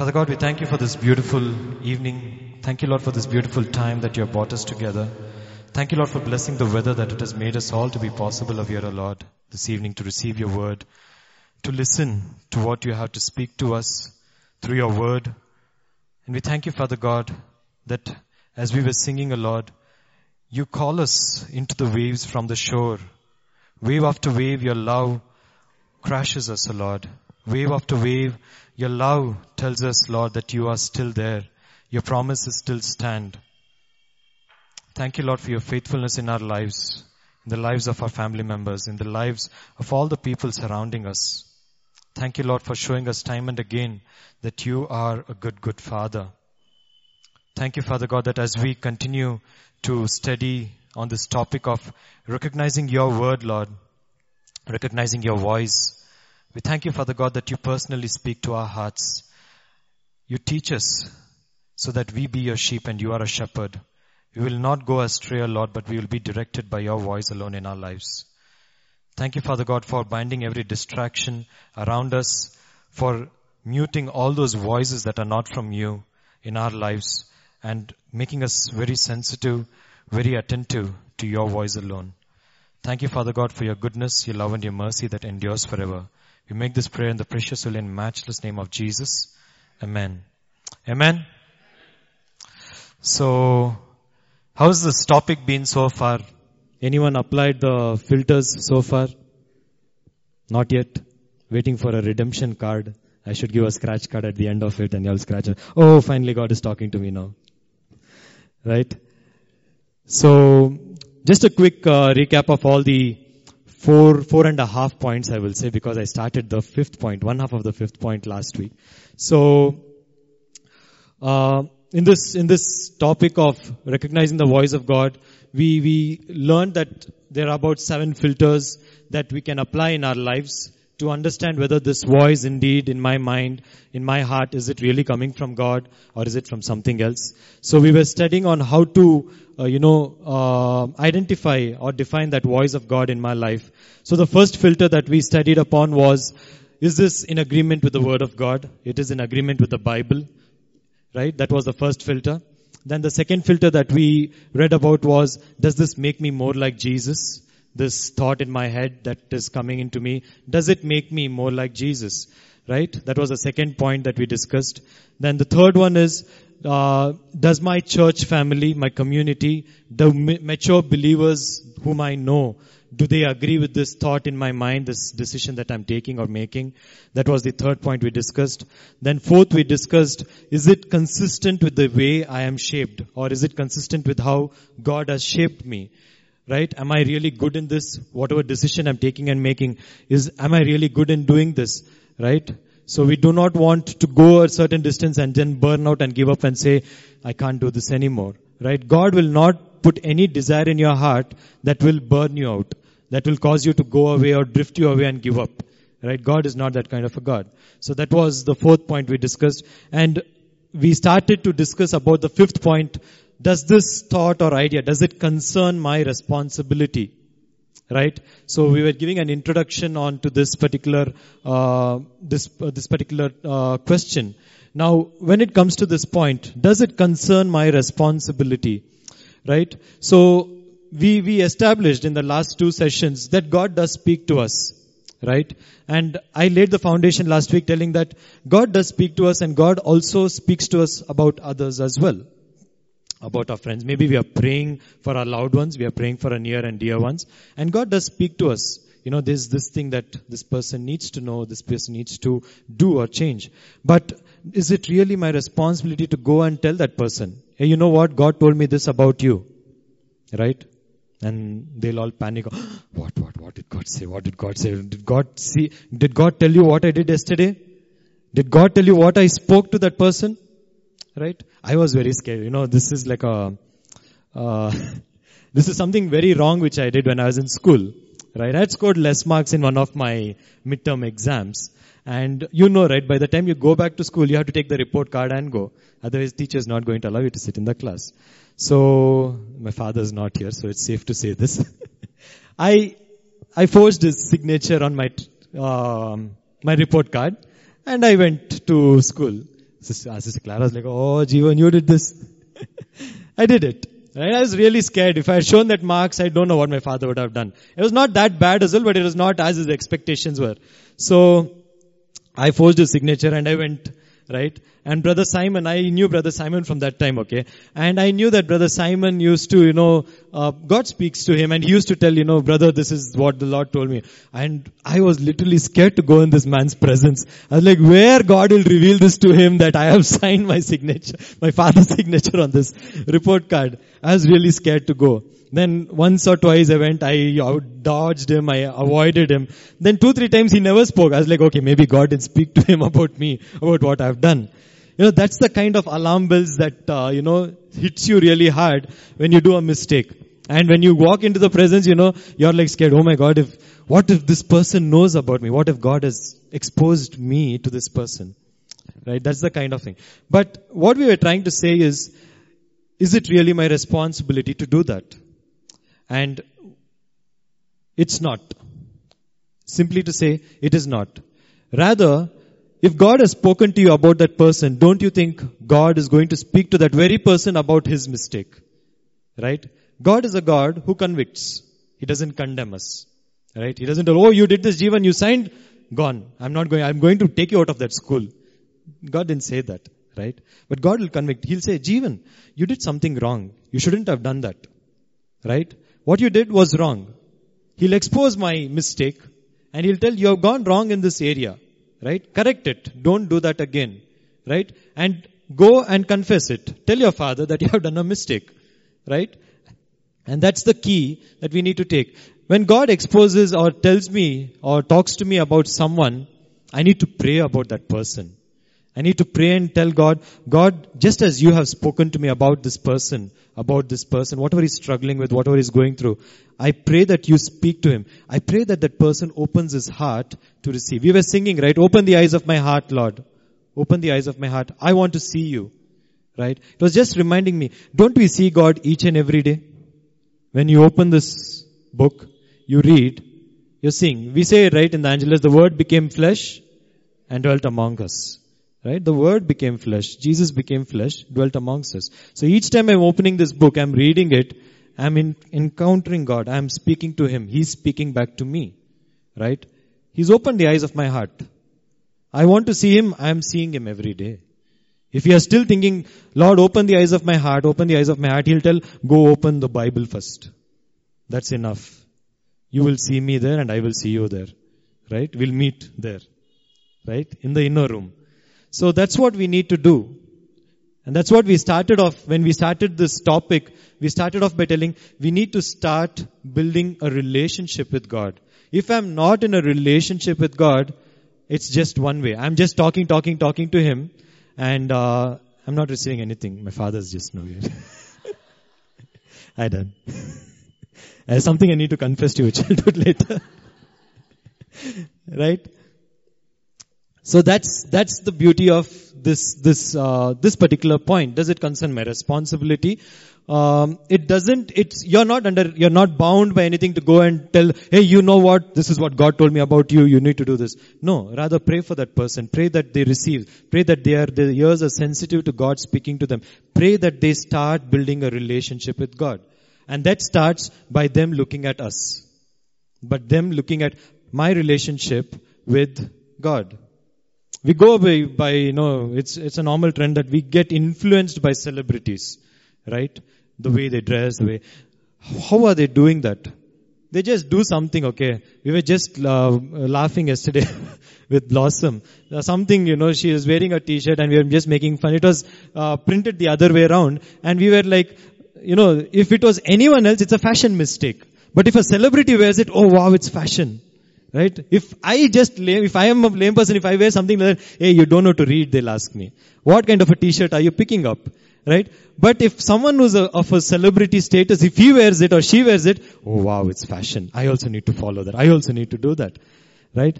Father God, we thank you for this beautiful evening. Thank you, Lord, for this beautiful time that you have brought us together. Thank you, Lord, for blessing the weather that it has made us all to be possible of here, O Lord, this evening to receive your word, to listen to what you have to speak to us through your word. And we thank you, Father God, that as we were singing, O Lord, you call us into the waves from the shore. Wave after wave, your love crashes us, O Lord. Wave after wave, your love tells us, Lord, that you are still there. Your promises still stand. Thank you, Lord, for your faithfulness in our lives, in the lives of our family members, in the lives of all the people surrounding us. Thank you, Lord, for showing us time and again that you are a good, good Father. Thank you, Father God, that as we continue to study on this topic of recognizing your word, Lord, recognizing your voice, we thank you, Father God, that you personally speak to our hearts. You teach us so that we be your sheep and you are a shepherd. We will not go astray, Lord, but we will be directed by your voice alone in our lives. Thank you, Father God, for binding every distraction around us, for muting all those voices that are not from you in our lives and making us very sensitive, very attentive to your voice alone. Thank you, Father God, for your goodness, your love and your mercy that endures forever. We make this prayer in the precious holy and matchless name of Jesus. Amen. Amen. So, how's this topic been so far? Anyone applied the filters so far? Not yet. Waiting for a redemption card. I should give a scratch card at the end of it and you'll scratch it. Oh, finally God is talking to me now. Right? So, just a quick uh, recap of all the four, four and a half points I will say because I started the fifth point, one half of the fifth point last week. So, uh, in this, in this topic of recognizing the voice of God, we, we learned that there are about seven filters that we can apply in our lives to understand whether this voice indeed in my mind, in my heart, is it really coming from God or is it from something else? So we were studying on how to, uh, you know, uh, identify or define that voice of God in my life. So the first filter that we studied upon was, is this in agreement with the Word of God? It is in agreement with the Bible, right? That was the first filter. Then the second filter that we read about was, does this make me more like Jesus? This thought in my head that is coming into me, does it make me more like Jesus? Right? That was the second point that we discussed. Then the third one is, uh, does my church family, my community, the mature believers whom I know, do they agree with this thought in my mind, this decision that I'm taking or making? That was the third point we discussed. Then fourth we discussed, is it consistent with the way I am shaped? Or is it consistent with how God has shaped me? Right? Am I really good in this? Whatever decision I'm taking and making, is, am I really good in doing this? Right? So we do not want to go a certain distance and then burn out and give up and say, I can't do this anymore. Right? God will not put any desire in your heart that will burn you out, that will cause you to go away or drift you away and give up. Right? God is not that kind of a God. So that was the fourth point we discussed. And we started to discuss about the fifth point. Does this thought or idea, does it concern my responsibility? right? So we were giving an introduction on to this particular uh, this uh, this particular uh, question. Now, when it comes to this point, does it concern my responsibility, right? So we we established in the last two sessions that God does speak to us. Right? And I laid the foundation last week telling that God does speak to us and God also speaks to us about others as well about our friends. Maybe we are praying for our loved ones, we are praying for our near and dear ones, and God does speak to us. You know, there's this thing that this person needs to know, this person needs to do or change. But is it really my responsibility to go and tell that person, hey, you know what? God told me this about you. Right? And they'll all panic. what, what, what did God say? What did God say? Did God see, did God tell you what I did yesterday? Did God tell you what I spoke to that person? Right? I was very scared. You know, this is like a, uh, this is something very wrong which I did when I was in school, right? I had scored less marks in one of my midterm exams. And you know, right, by the time you go back to school, you have to take the report card and go. Otherwise, teacher is not going to allow you to sit in the class. So, my father's not here, so it's safe to say this. I, I forged his signature on my, um, my report card, and I went to school Sister, uh, Sister Clara was like, oh, Jeevan, you did this. I did it. Right? I was really scared. If I had shown that marks, I don't know what my father would have done. It was not that bad as well, but it was not as his expectations were. So, I forged his signature and I went right? And brother Simon, I knew brother Simon from that time, okay? And I knew that brother Simon used to, you know, uh, God speaks to him and he used to tell, you know, brother, this is what the Lord told me. And I was literally scared to go in this man's presence. I was like, where God will reveal this to him that I have signed my signature, my father's signature on this report card. I was really scared to go. Then once or twice I went, I dodged him, I avoided him. Then two, three times he never spoke. I was like, okay, maybe God didn't speak to him about me, about what I've done. You know, that's the kind of alarm bells that, uh, you know, hits you really hard when you do a mistake. And when you walk into the presence, you know, you're like scared, oh my God, if, what if this person knows about me? What if God has exposed me to this person? Right? That's the kind of thing. But what we were trying to say is, is it really my responsibility to do that? And it's not. Simply to say, it is not. Rather, if God has spoken to you about that person, don't you think God is going to speak to that very person about his mistake? Right? God is a God who convicts. He doesn't condemn us. Right? He doesn't oh, you did this, Jeevan, you signed, gone. I'm not going, I'm going to take you out of that school. God didn't say that. Right? But God will convict. He'll say, Jeevan, you did something wrong. You shouldn't have done that. Right? What you did was wrong. He'll expose my mistake and he'll tell you have gone wrong in this area. Right? Correct it. Don't do that again. Right? And go and confess it. Tell your father that you have done a mistake. Right? And that's the key that we need to take. When God exposes or tells me or talks to me about someone, I need to pray about that person. I need to pray and tell God, God, just as you have spoken to me about this person, about this person, whatever he's struggling with, whatever he's going through, I pray that you speak to him. I pray that that person opens his heart to receive. We were singing, right? Open the eyes of my heart, Lord. Open the eyes of my heart. I want to see you. Right? It was just reminding me, don't we see God each and every day? When you open this book, you read, you're seeing. We say, right, in the Angelus, the word became flesh and dwelt among us. Right? The word became flesh. Jesus became flesh, dwelt amongst us. So each time I'm opening this book, I'm reading it, I'm in, encountering God. I'm speaking to Him. He's speaking back to me. Right? He's opened the eyes of my heart. I want to see Him. I'm seeing Him every day. If you are still thinking, Lord, open the eyes of my heart, open the eyes of my heart, He'll tell, go open the Bible first. That's enough. You will see me there and I will see you there. Right? We'll meet there. Right? In the inner room. So that's what we need to do. And that's what we started off, when we started this topic, we started off by telling, we need to start building a relationship with God. If I'm not in a relationship with God, it's just one way. I'm just talking, talking, talking to Him, and uh, I'm not receiving anything. My father's just no here. I done. There's something I need to confess to you childhood later. right? So that's that's the beauty of this this uh, this particular point. Does it concern my responsibility? Um, it doesn't. It's you're not under you're not bound by anything to go and tell. Hey, you know what? This is what God told me about you. You need to do this. No, rather pray for that person. Pray that they receive. Pray that their their ears are sensitive to God speaking to them. Pray that they start building a relationship with God, and that starts by them looking at us, but them looking at my relationship with God. We go by, by, you know, it's, it's a normal trend that we get influenced by celebrities, right? The way they dress, the way, how are they doing that? They just do something, okay. We were just uh, laughing yesterday with Blossom. Uh, something, you know, she was wearing a t-shirt and we were just making fun. It was uh, printed the other way around and we were like, you know, if it was anyone else, it's a fashion mistake. But if a celebrity wears it, oh wow, it's fashion. Right? If I just lame, if I am a lame person, if I wear something like that, hey, you don't know to read, they'll ask me. What kind of a t-shirt are you picking up? Right? But if someone who's a, of a celebrity status, if he wears it or she wears it, oh wow, it's fashion. I also need to follow that. I also need to do that. Right?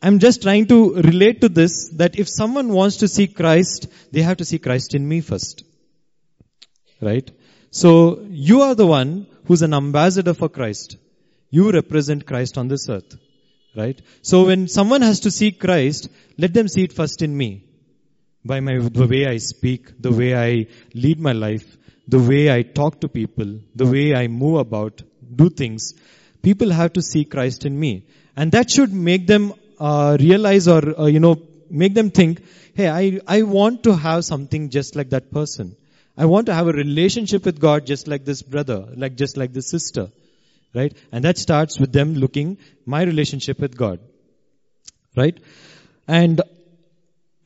I'm just trying to relate to this that if someone wants to see Christ, they have to see Christ in me first. Right? So you are the one who's an ambassador for Christ. You represent Christ on this earth. Right? So when someone has to see Christ, let them see it first in me. by my, the way I speak, the way I lead my life, the way I talk to people, the way I move about, do things, people have to see Christ in me. And that should make them uh, realize or, uh, you know, make them think, hey, I, I want to have something just like that person. I want to have a relationship with God just like this brother, like just like this sister. Right? And that starts with them looking my relationship with God. Right? And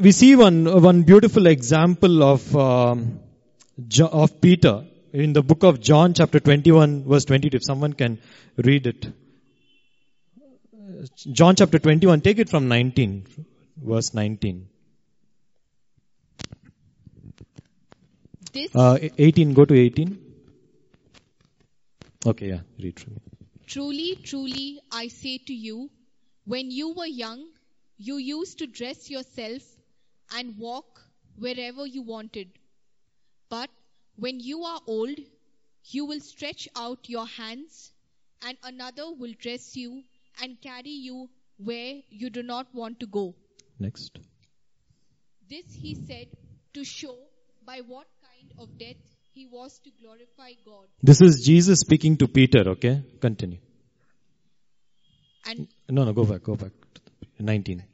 we see one, one beautiful example of, um, of Peter in the book of John chapter 21 verse 22. If someone can read it. John chapter 21, take it from 19, verse 19. This Uh, 18, go to 18. Okay, yeah, read from me. truly, truly, I say to you, when you were young, you used to dress yourself and walk wherever you wanted. But when you are old, you will stretch out your hands, and another will dress you and carry you where you do not want to go. Next. This he said to show by what kind of death he was to glorify God. This is Jesus speaking to Peter, okay? Continue. And No, no, go back, go back. 19.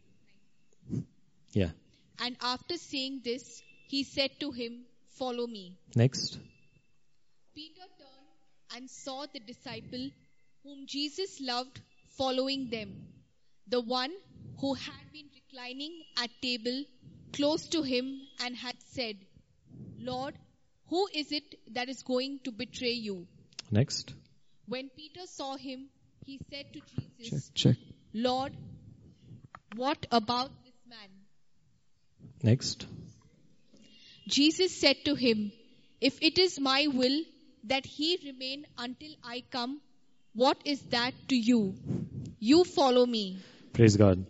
Yeah. And after saying this, he said to him, Follow me. Next. Peter turned and saw the disciple whom Jesus loved following them, the one who had been reclining at table close to him and had said, Lord, who is it that is going to betray you? Next. When Peter saw him, he said to Check, Jesus, check. Lord, what about this man? Next. Jesus said to him, If it is my will that he remain until I come, what is that to you? You follow me. Praise God.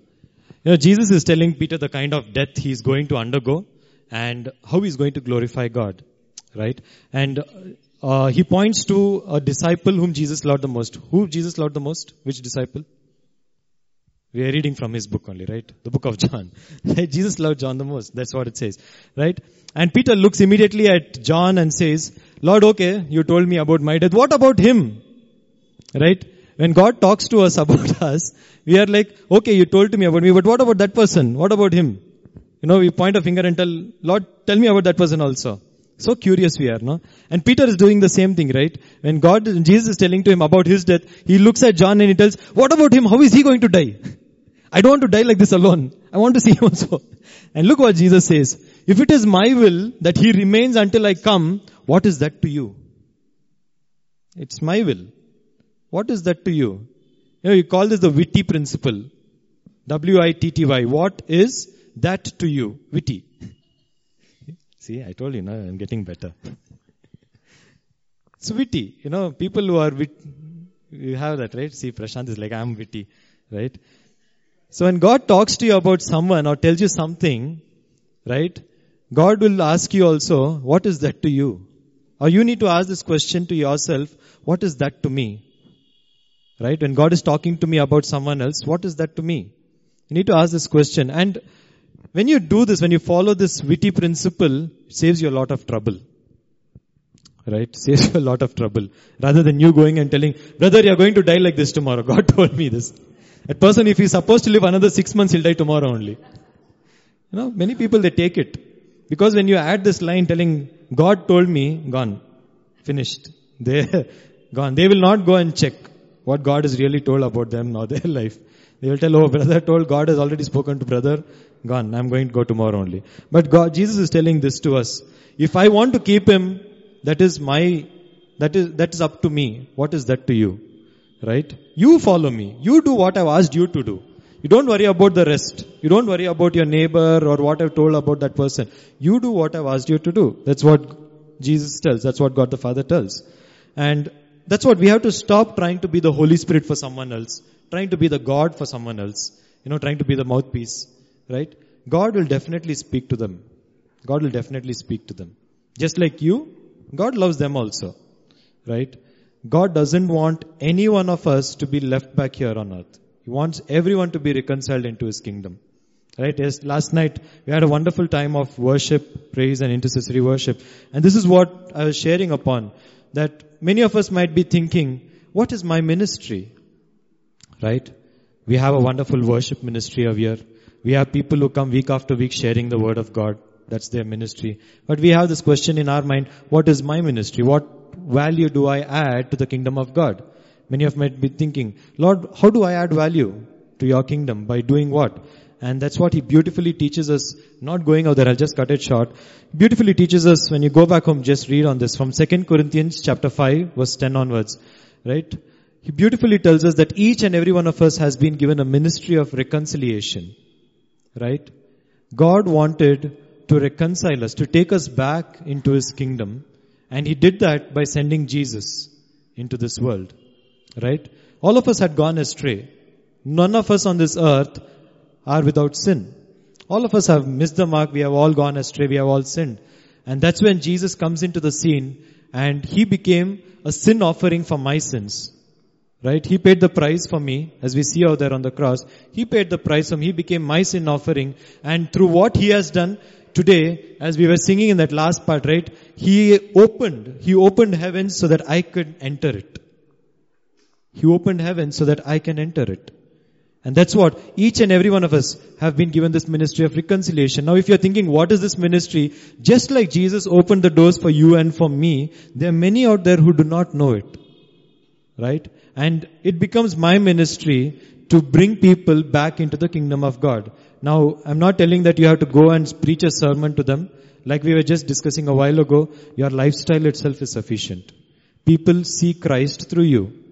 You know, Jesus is telling Peter the kind of death he's going to undergo and how he's going to glorify God. Right? And uh, he points to a disciple whom Jesus loved the most. Who Jesus loved the most? Which disciple? We are reading from his book only, right? The book of John. Jesus loved John the most. That's what it says. Right? And Peter looks immediately at John and says, Lord, okay, you told me about my death. What about him? Right? When God talks to us about us, we are like, okay, you told to me about me, but what about that person? What about him? You know, we point a finger and tell, Lord, tell me about that person also. So curious we are, no? And Peter is doing the same thing, right? When God, Jesus is telling to him about his death, he looks at John and he tells, what about him? How is he going to die? I don't want to die like this alone. I want to see him also. And look what Jesus says. If it is my will that he remains until I come, what is that to you? It's my will. What is that to you? You know, you call this the witty principle. W-I-T-T-Y. What is that to you? Witty. See, I told you now I'm getting better. It's witty. You know, people who are wit, you have that, right? See, Prashant is like, I'm witty, right? So when God talks to you about someone or tells you something, right? God will ask you also, what is that to you? Or you need to ask this question to yourself, what is that to me? Right? When God is talking to me about someone else, what is that to me? You need to ask this question. And when you do this, when you follow this witty principle, it saves you a lot of trouble. Right? Saves you a lot of trouble. Rather than you going and telling, brother, you're going to die like this tomorrow. God told me this. That person, if he's supposed to live another six months, he'll die tomorrow only. You know, many people, they take it. Because when you add this line telling, God told me, gone. Finished. They, gone. They will not go and check what God has really told about them or their life. They will tell, oh, brother told, God has already spoken to brother, gone. I'm going to go tomorrow only. But God, Jesus is telling this to us. If I want to keep him, that is my, that is, that is up to me. What is that to you? Right? You follow me. You do what I've asked you to do. You don't worry about the rest. You don't worry about your neighbor or what I've told about that person. You do what I've asked you to do. That's what Jesus tells. That's what God the Father tells. And that's what we have to stop trying to be the Holy Spirit for someone else. Trying to be the God for someone else. You know, trying to be the mouthpiece. Right? God will definitely speak to them. God will definitely speak to them. Just like you, God loves them also. Right? God doesn't want any one of us to be left back here on earth. He wants everyone to be reconciled into His kingdom. Right? Yes, last night we had a wonderful time of worship, praise and intercessory worship. And this is what I was sharing upon. That many of us might be thinking, what is my ministry? Right? We have a wonderful worship ministry of here. We have people who come week after week sharing the word of God. That's their ministry. But we have this question in our mind, what is my ministry? What value do I add to the kingdom of God? Many of might be thinking, Lord, how do I add value to your kingdom? By doing what? And that's what he beautifully teaches us, not going out there, I'll just cut it short. Beautifully teaches us, when you go back home, just read on this from 2 Corinthians chapter 5, verse 10 onwards. Right? He beautifully tells us that each and every one of us has been given a ministry of reconciliation. Right? God wanted to reconcile us, to take us back into His kingdom. And He did that by sending Jesus into this world. Right? All of us had gone astray. None of us on this earth are without sin. All of us have missed the mark. We have all gone astray. We have all sinned. And that's when Jesus comes into the scene and He became a sin offering for my sins. Right? He paid the price for me, as we see out there on the cross. He paid the price for me. He became my sin offering. And through what He has done, today, as we were singing in that last part, right? He opened, He opened heaven so that I could enter it. He opened heaven so that I can enter it. And that's what each and every one of us have been given this ministry of reconciliation. Now if you're thinking, what is this ministry? Just like Jesus opened the doors for you and for me, there are many out there who do not know it. Right? And it becomes my ministry to bring people back into the kingdom of God. Now, I'm not telling that you have to go and preach a sermon to them. Like we were just discussing a while ago, your lifestyle itself is sufficient. People see Christ through you.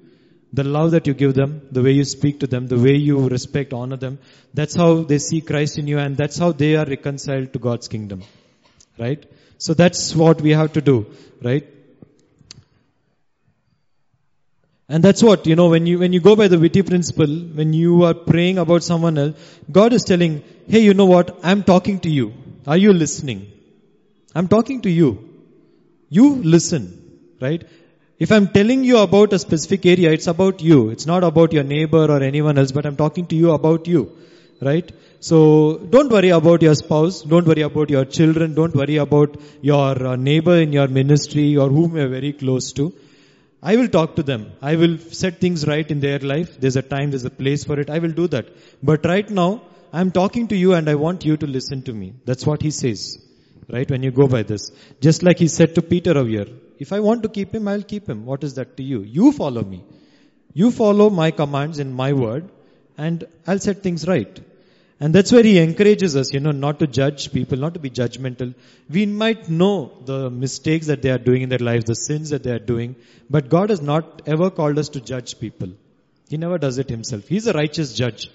The love that you give them, the way you speak to them, the way you respect, honor them, that's how they see Christ in you and that's how they are reconciled to God's kingdom. Right? So that's what we have to do. Right? And that's what, you know, when you, when you go by the Witty principle, when you are praying about someone else, God is telling, hey, you know what? I'm talking to you. Are you listening? I'm talking to you. You listen, right? If I'm telling you about a specific area, it's about you. It's not about your neighbor or anyone else, but I'm talking to you about you, right? So don't worry about your spouse. Don't worry about your children. Don't worry about your uh, neighbor in your ministry or whom you're very close to. I will talk to them. I will set things right in their life. There's a time, there's a place for it. I will do that. But right now, I'm talking to you and I want you to listen to me. That's what he says. Right? When you go by this. Just like he said to Peter over here. If I want to keep him, I'll keep him. What is that to you? You follow me. You follow my commands in my word and I'll set things right. And that's where he encourages us, you know, not to judge people, not to be judgmental. We might know the mistakes that they are doing in their lives, the sins that they are doing, but God has not ever called us to judge people. He never does it himself. He's a righteous judge.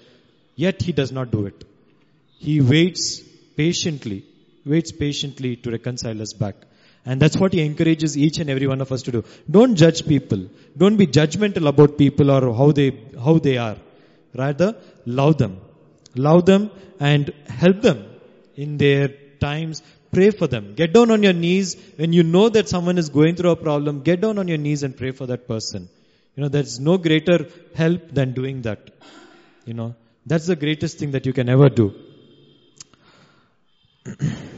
Yet he does not do it. He waits patiently, waits patiently to reconcile us back. And that's what he encourages each and every one of us to do. Don't judge people. Don't be judgmental about people or how they, how they are. Rather, love them. Love them and help them in their times. Pray for them. Get down on your knees when you know that someone is going through a problem. Get down on your knees and pray for that person. You know, there's no greater help than doing that. You know, that's the greatest thing that you can ever do.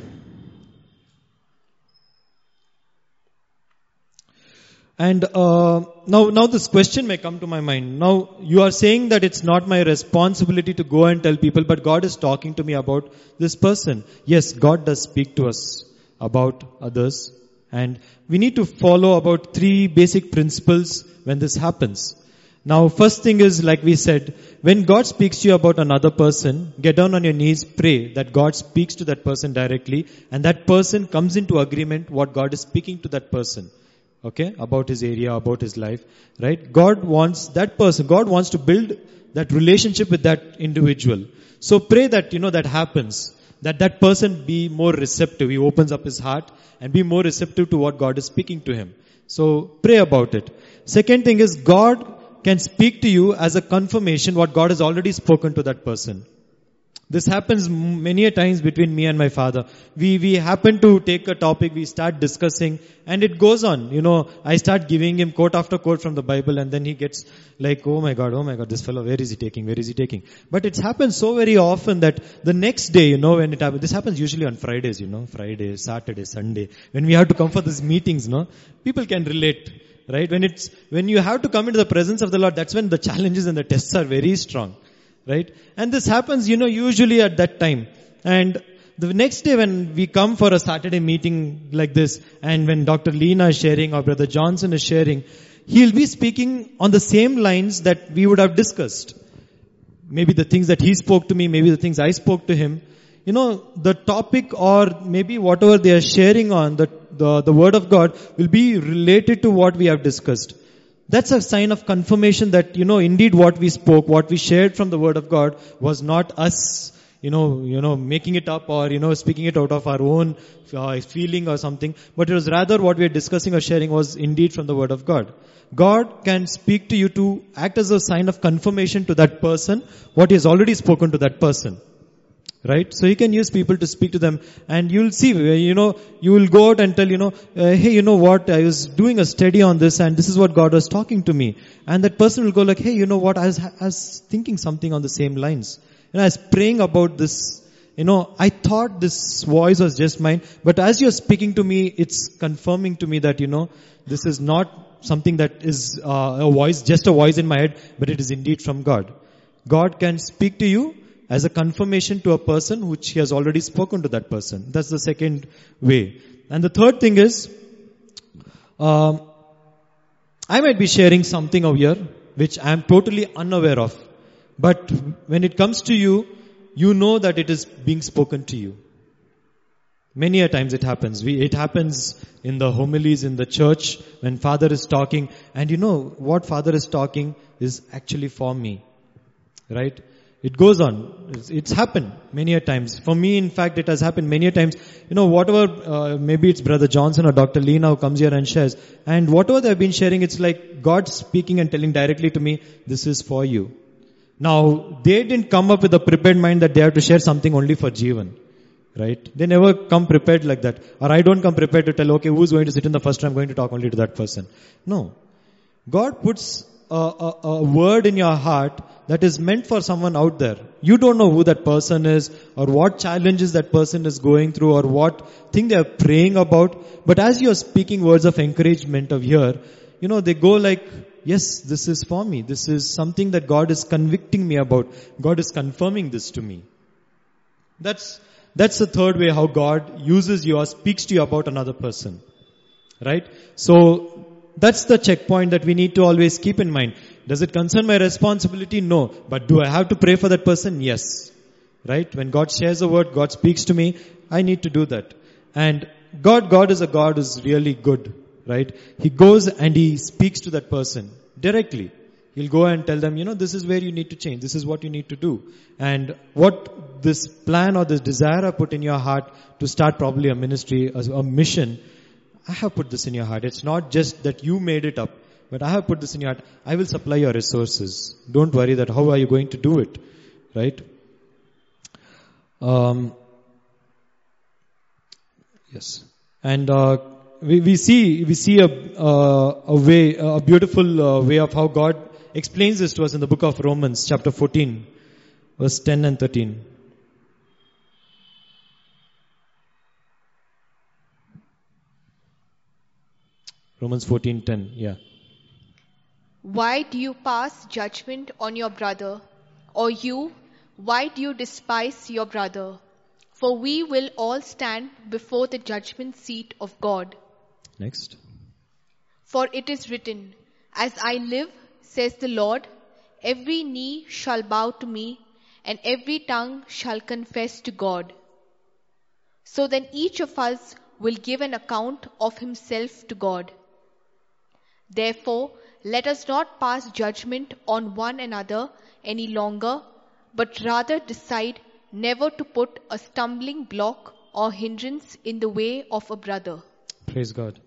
And uh, now, now this question may come to my mind. Now you are saying that it's not my responsibility to go and tell people, but God is talking to me about this person. Yes, God does speak to us about others, and we need to follow about three basic principles when this happens. Now, first thing is, like we said, when God speaks to you about another person, get down on your knees, pray that God speaks to that person directly, and that person comes into agreement what God is speaking to that person okay, about his area, about his life, right? God wants that person, God wants to build that relationship with that individual. So pray that, you know, that happens. That that person be more receptive. He opens up his heart and be more receptive to what God is speaking to him. So pray about it. Second thing is God can speak to you as a confirmation what God has already spoken to that person. This happens many a times between me and my father. We, we happen to take a topic, we start discussing, and it goes on. You know, I start giving him quote after quote from the Bible, and then he gets like, oh my god, oh my god, this fellow, where is he taking, where is he taking? But it's happened so very often that the next day, you know, when it happens, this happens usually on Fridays, you know, Friday, Saturday, Sunday, when we have to come for these meetings, no? People can relate right? When it's, when you have to come into the presence of the Lord, that's when the challenges and the tests are very strong, right? And this happens, you know, usually at that time. And the next day when we come for a Saturday meeting like this, and when Dr. Lena is sharing or Brother Johnson is sharing, he'll be speaking on the same lines that we would have discussed. Maybe the things that he spoke to me, maybe the things I spoke to him. You know, the topic or maybe whatever they are sharing on, the, the, the word of God will be related to what we have discussed. That's a sign of confirmation that, you know, indeed what we spoke, what we shared from the word of God was not us, you know, you know, making it up or, you know, speaking it out of our own uh, feeling or something, but it was rather what we are discussing or sharing was indeed from the word of God. God can speak to you to act as a sign of confirmation to that person, what he has already spoken to that person. Right? So you can use people to speak to them and you'll see, you know, you will go out and tell, you know, uh, hey, you know what, I was doing a study on this and this is what God was talking to me. And that person will go like, hey, you know what, I was, I was thinking something on the same lines. And I was praying about this, you know, I thought this voice was just mine, but as you're speaking to me, it's confirming to me that, you know, this is not something that is uh, a voice, just a voice in my head, but it is indeed from God. God can speak to you as a confirmation to a person which he has already spoken to that person. That's the second way. And the third thing is, um, I might be sharing something over here which I am totally unaware of. But when it comes to you, you know that it is being spoken to you. Many a times it happens. We, it happens in the homilies in the church when father is talking and you know what father is talking is actually for me. Right? It goes on. It's, happened many a times. For me, in fact, it has happened many a times. You know, whatever, uh, maybe it's Brother Johnson or Dr. Lena comes here and shares. And whatever they've been sharing, it's like God speaking and telling directly to me, this is for you. Now, they didn't come up with a prepared mind that they have to share something only for Jeevan. Right? They never come prepared like that. Or I don't come prepared to tell, okay, who's going to sit in the first row? I'm going to talk only to that person. No. God puts a, a, a, word in your heart that is meant for someone out there. You don't know who that person is or what challenges that person is going through or what thing they are praying about. But as you're speaking words of encouragement of here, you know, they go like, yes, this is for me. This is something that God is convicting me about. God is confirming this to me. That's, that's the third way how God uses you or speaks to you about another person. Right? So, that's the checkpoint that we need to always keep in mind. Does it concern my responsibility? No. But do I have to pray for that person? Yes. Right? When God shares a word, God speaks to me, I need to do that. And God, God is a God who's really good. Right? He goes and He speaks to that person directly. He'll go and tell them, you know, this is where you need to change. This is what you need to do. And what this plan or this desire I put in your heart to start probably a ministry, a, a mission, I have put this in your heart. It's not just that you made it up, but I have put this in your heart. I will supply your resources. Don't worry that how are you going to do it, right? Um, yes, and uh, we, we see we see a uh, a way a beautiful uh, way of how God explains this to us in the book of Romans, chapter 14, verse 10 and 13. Romans 14:10. Yeah. Why do you pass judgment on your brother? Or you, why do you despise your brother? For we will all stand before the judgment seat of God. Next. For it is written, As I live, says the Lord, every knee shall bow to me, and every tongue shall confess to God. So then each of us will give an account of himself to God. Therefore, let us not pass judgment on one another any longer, but rather decide never to put a stumbling block or hindrance in the way of a brother. Praise God.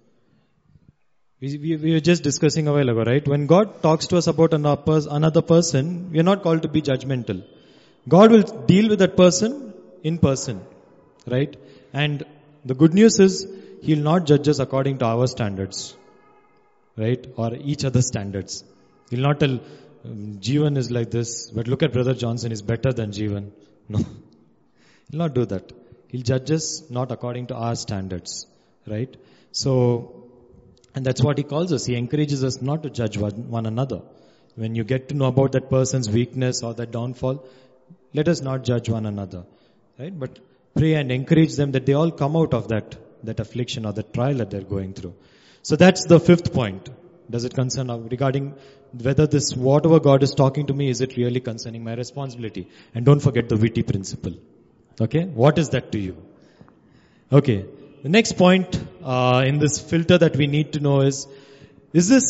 We, we, we were just discussing a while ago, right? When God talks to us about another person, we are not called to be judgmental. God will deal with that person in person, right? And the good news is He'll not judge us according to our standards, right? Or each other's standards. He'll not tell, um, Jeevan is like this, but look at Brother Johnson, he's better than Jeevan. No. He'll not do that. He'll judge us not according to our standards, right? So, and that's what he calls us. He encourages us not to judge one, one another. When you get to know about that person's weakness or that downfall, let us not judge one another, right? But pray and encourage them that they all come out of that, that affliction or that trial that they're going through. So that's the fifth point. Does it concern uh, regarding whether this, whatever God is talking to me, is it really concerning my responsibility? And don't forget the witty principle. Okay? What is that to you? Okay. The next point uh, in this filter that we need to know is, is this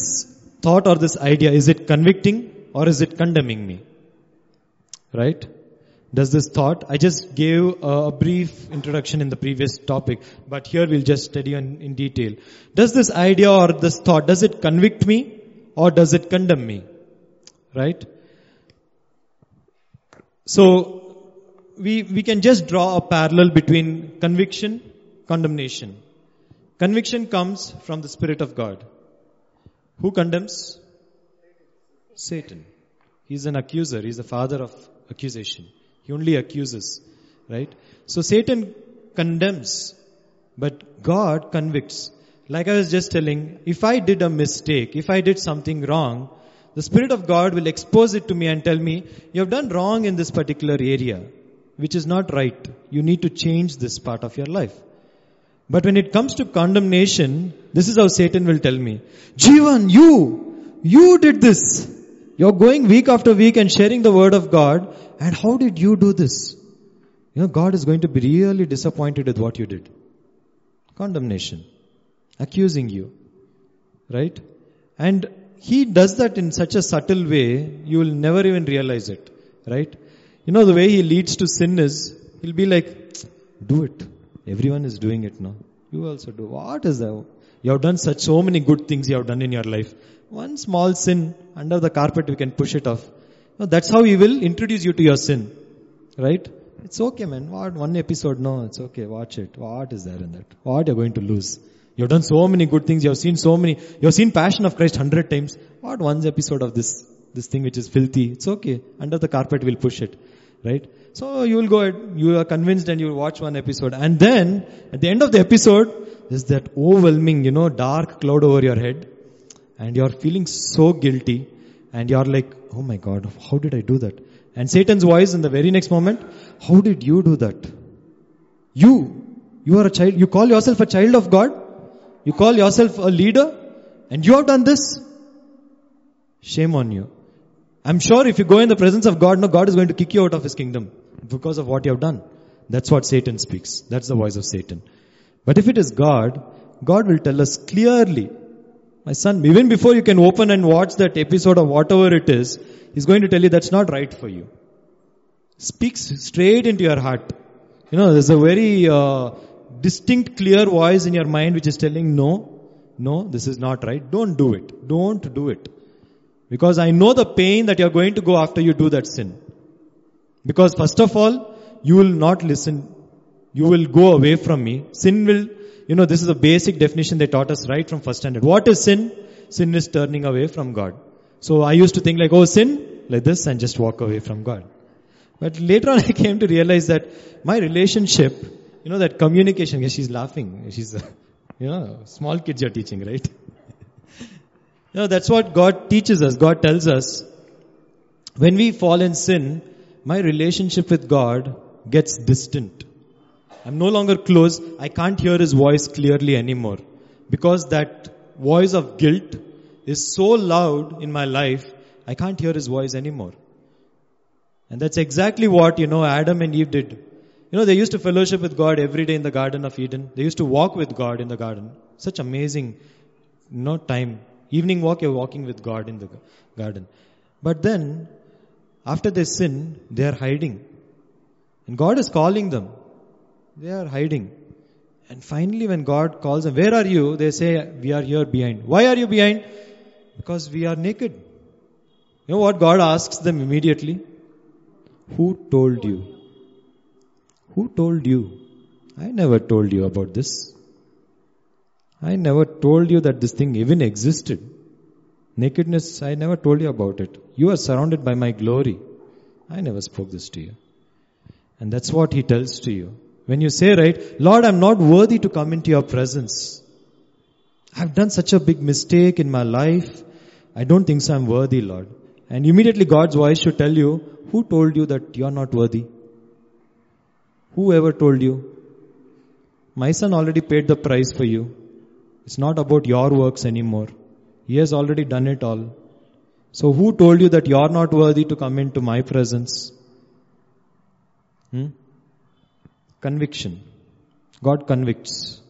thought or this idea, is it convicting or is it condemning me? Right? Does this thought, I just gave a brief introduction in the previous topic, but here we'll just study in, in detail. Does this idea or this thought, does it convict me or does it condemn me? Right? So, we, we can just draw a parallel between conviction, condemnation. Conviction comes from the Spirit of God. Who condemns? Satan. He's an accuser. He's the father of accusation. He only accuses. Right? So Satan condemns, but God convicts. Like I was just telling, if I did a mistake, if I did something wrong, the Spirit of God will expose it to me and tell me, you have done wrong in this particular area, which is not right. You need to change this part of your life. But when it comes to condemnation, this is how Satan will tell me, Jeevan, you, you did this. You're going week after week and sharing the word of God, and how did you do this? You know, God is going to be really disappointed with what you did. Condemnation. Accusing you. Right? And he does that in such a subtle way, you will never even realize it. Right? You know, the way he leads to sin is, he'll be like, do it. Everyone is doing it now. You also do. What is that? You have done such so many good things you have done in your life. One small sin under the carpet, we can push it off. No, that's how he will introduce you to your sin. Right? It's okay, man. What? One episode? No, it's okay. Watch it. What is there in that? What you're going to lose? You've done so many good things. You have seen so many. You have seen Passion of Christ hundred times. What one episode of this, this thing which is filthy? It's okay. Under the carpet we'll push it. Right? So you will go ahead, you are convinced and you will watch one episode. And then, at the end of the episode, there's that overwhelming, you know, dark cloud over your head. And you're feeling so guilty. And you're like, oh my God, how did I do that? And Satan's voice in the very next moment, how did you do that? You, you are a child, you call yourself a child of God? You call yourself a leader? And you have done this? Shame on you. I'm sure if you go in the presence of God, no, God is going to kick you out of His kingdom because of what you have done. That's what Satan speaks. That's the voice of Satan. But if it is God, God will tell us clearly, my son, even before you can open and watch that episode of whatever it is, He's going to tell you that's not right for you. Speaks straight into your heart. You know, there's a very uh, distinct, clear voice in your mind which is telling, no, no, this is not right. Don't do it. Don't do it. Because I know the pain that you're going to go after you do that sin. Because first of all, you will not listen. You will go away from me. Sin will, you know, this is a basic definition they taught us right from first standard. What is sin? Sin is turning away from God. So I used to think like, oh, sin, like this and just walk away from God. But later on I came to realize that my relationship, you know, that communication, yeah, she's laughing. She's, you know, small kids you're teaching, right? You know, that's what God teaches us. God tells us, when we fall in sin, my relationship with God gets distant. I'm no longer close. I can't hear His voice clearly anymore. Because that voice of guilt is so loud in my life, I can't hear His voice anymore. And that's exactly what, you know, Adam and Eve did. You know, they used to fellowship with God every day in the Garden of Eden. They used to walk with God in the garden. Such amazing, you know, time. Evening walk, you're walking with God in the garden. But then, after they sin, they are hiding. And God is calling them. They are hiding. And finally, when God calls them, where are you? They say, we are here behind. Why are you behind? Because we are naked. You know what God asks them immediately? Who told you? Who told you? I never told you about this. I never told you that this thing even existed. Nakedness, I never told you about it. You are surrounded by my glory. I never spoke this to you. And that's what he tells to you. When you say, right, Lord, I'm not worthy to come into your presence. I've done such a big mistake in my life. I don't think so I'm worthy, Lord. And immediately God's voice should tell you, who told you that you're not worthy? Whoever told you? My son already paid the price for you. It's not about your works anymore. He has already done it all. So who told you that you're not worthy to come into my presence? Hmm? Conviction. God convicts.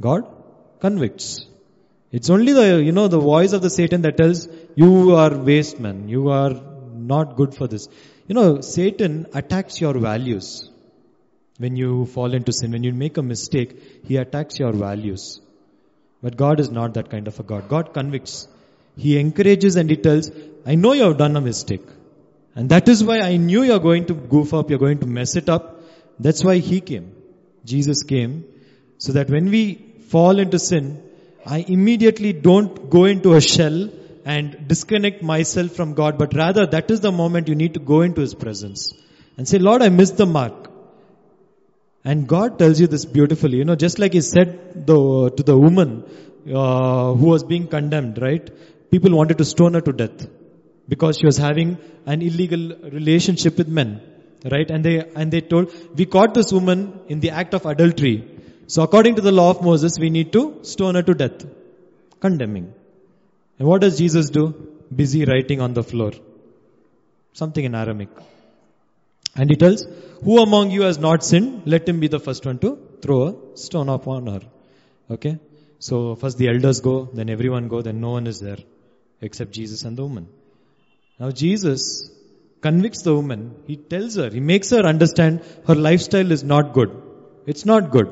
God convicts. It's only the, you know, the voice of the Satan that tells you are waste man. You are not good for this. You know, Satan attacks your values. When you fall into sin, when you make a mistake, he attacks your values. But God is not that kind of a God. God convicts. He encourages and He tells, I know you have done a mistake. And that is why I knew you're going to goof up, you're going to mess it up. That's why He came. Jesus came. So that when we fall into sin, I immediately don't go into a shell and disconnect myself from God, but rather that is the moment you need to go into His presence and say, Lord, I missed the mark. And God tells you this beautifully, you know, just like He said the, to the woman uh, who was being condemned, right? People wanted to stone her to death because she was having an illegal relationship with men, right? And they and they told, we caught this woman in the act of adultery. So according to the law of Moses, we need to stone her to death, condemning. And what does Jesus do? Busy writing on the floor, something in Aramaic. And he tells, who among you has not sinned, let him be the first one to throw a stone upon her. Okay? So first the elders go, then everyone go, then no one is there except Jesus and the woman. Now Jesus convicts the woman. He tells her, he makes her understand her lifestyle is not good. It's not good.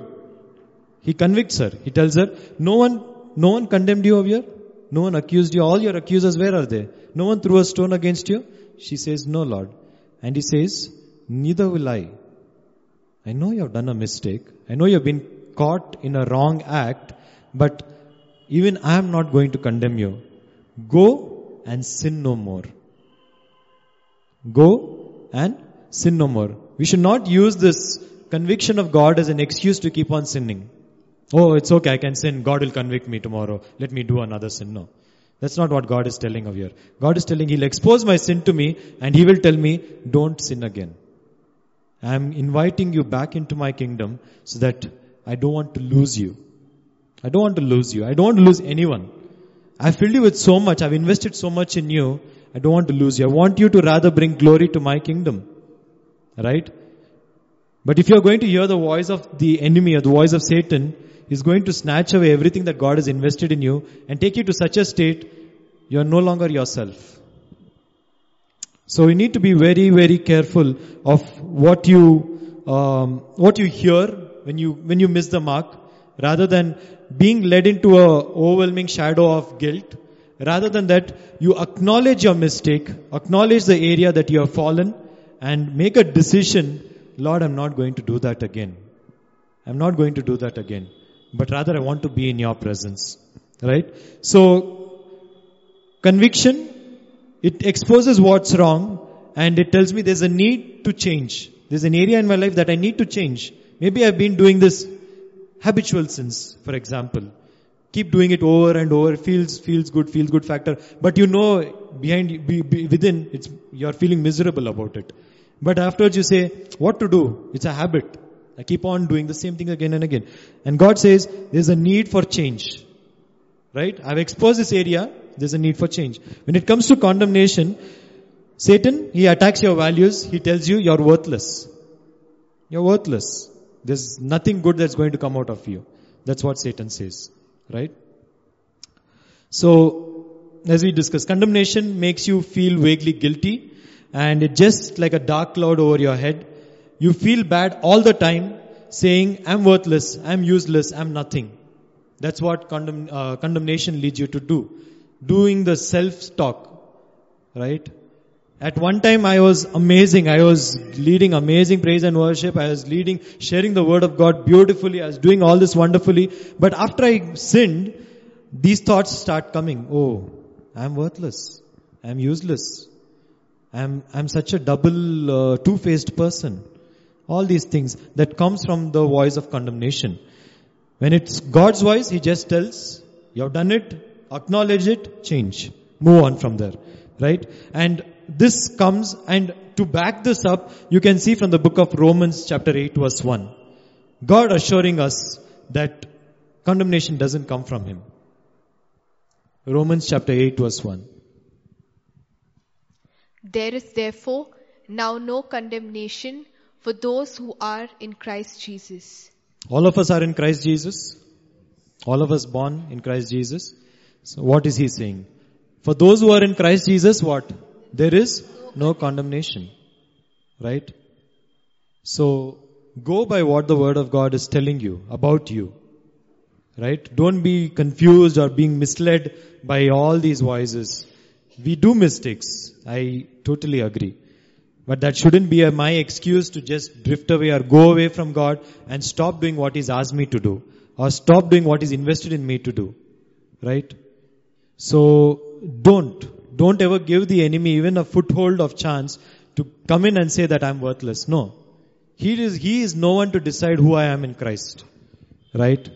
He convicts her. He tells her, no one, no one condemned you over here. No one accused you. All your accusers, where are they? No one threw a stone against you. She says, no Lord. And he says, neither will I. I know you have done a mistake. I know you have been caught in a wrong act, but even I am not going to condemn you. Go and sin no more. Go and sin no more. We should not use this conviction of God as an excuse to keep on sinning. Oh, it's okay, I can sin. God will convict me tomorrow. Let me do another sin. No. That's not what God is telling of here. God is telling He'll expose my sin to me and He will tell me, don't sin again. I'm inviting you back into my kingdom so that I don't want to lose you. I don't want to lose you. I don't want to lose anyone. I've filled you with so much. I've invested so much in you. I don't want to lose you. I want you to rather bring glory to my kingdom. Right? But if you're going to hear the voice of the enemy or the voice of Satan, he's going to snatch away everything that God has invested in you and take you to such a state you're no longer yourself. So you need to be very, very careful of what you, um, what you hear when you, when you miss the mark, rather than being led into a overwhelming shadow of guilt. Rather than that, you acknowledge your mistake, acknowledge the area that you have fallen, and make a decision, Lord, I'm not going to do that again. I'm not going to do that again. But rather I want to be in your presence. Right? So, conviction, it exposes what's wrong and it tells me there's a need to change. There's an area in my life that I need to change. Maybe I've been doing this habitual sins, for example. Keep doing it over and over. Feels, feels good, feels good factor. But you know, behind, be, be, within, it's, you're feeling miserable about it. But afterwards you say, what to do? It's a habit. I keep on doing the same thing again and again. And God says, there's a need for change. Right? I've exposed this area. There's a need for change. When it comes to condemnation, Satan, he attacks your values. He tells you you're worthless. You're worthless. There's nothing good that's going to come out of you. That's what Satan says. Right? So, as we discussed, condemnation makes you feel vaguely guilty and it just like a dark cloud over your head. You feel bad all the time saying, I'm worthless, I'm useless, I'm nothing. That's what condemn, uh, condemnation leads you to do. Doing the self-talk. Right? At one time I was amazing. I was leading amazing praise and worship. I was leading, sharing the word of God beautifully. I was doing all this wonderfully. But after I sinned, these thoughts start coming. Oh, I'm worthless. I'm useless. I'm, I'm such a double, uh, two-faced person. All these things that comes from the voice of condemnation. When it's God's voice, He just tells, you have done it, acknowledge it, change. Move on from there. Right? And this comes and to back this up, you can see from the book of Romans chapter 8 verse 1. God assuring us that condemnation doesn't come from Him. Romans chapter 8 verse 1. There is therefore now no condemnation for those who are in Christ Jesus. All of us are in Christ Jesus. All of us born in Christ Jesus. So what is he saying? For those who are in Christ Jesus, what? There is no condemnation. Right? So, go by what the word of God is telling you about you. Right? Don't be confused or being misled by all these voices. We do mistakes. I totally agree. But that shouldn't be a, my excuse to just drift away or go away from God and stop doing what He's asked me to do. Or stop doing what He's invested in me to do. Right? So, don't. Don't ever give the enemy even a foothold of chance to come in and say that I'm worthless. No. He is, he is no one to decide who I am in Christ. Right?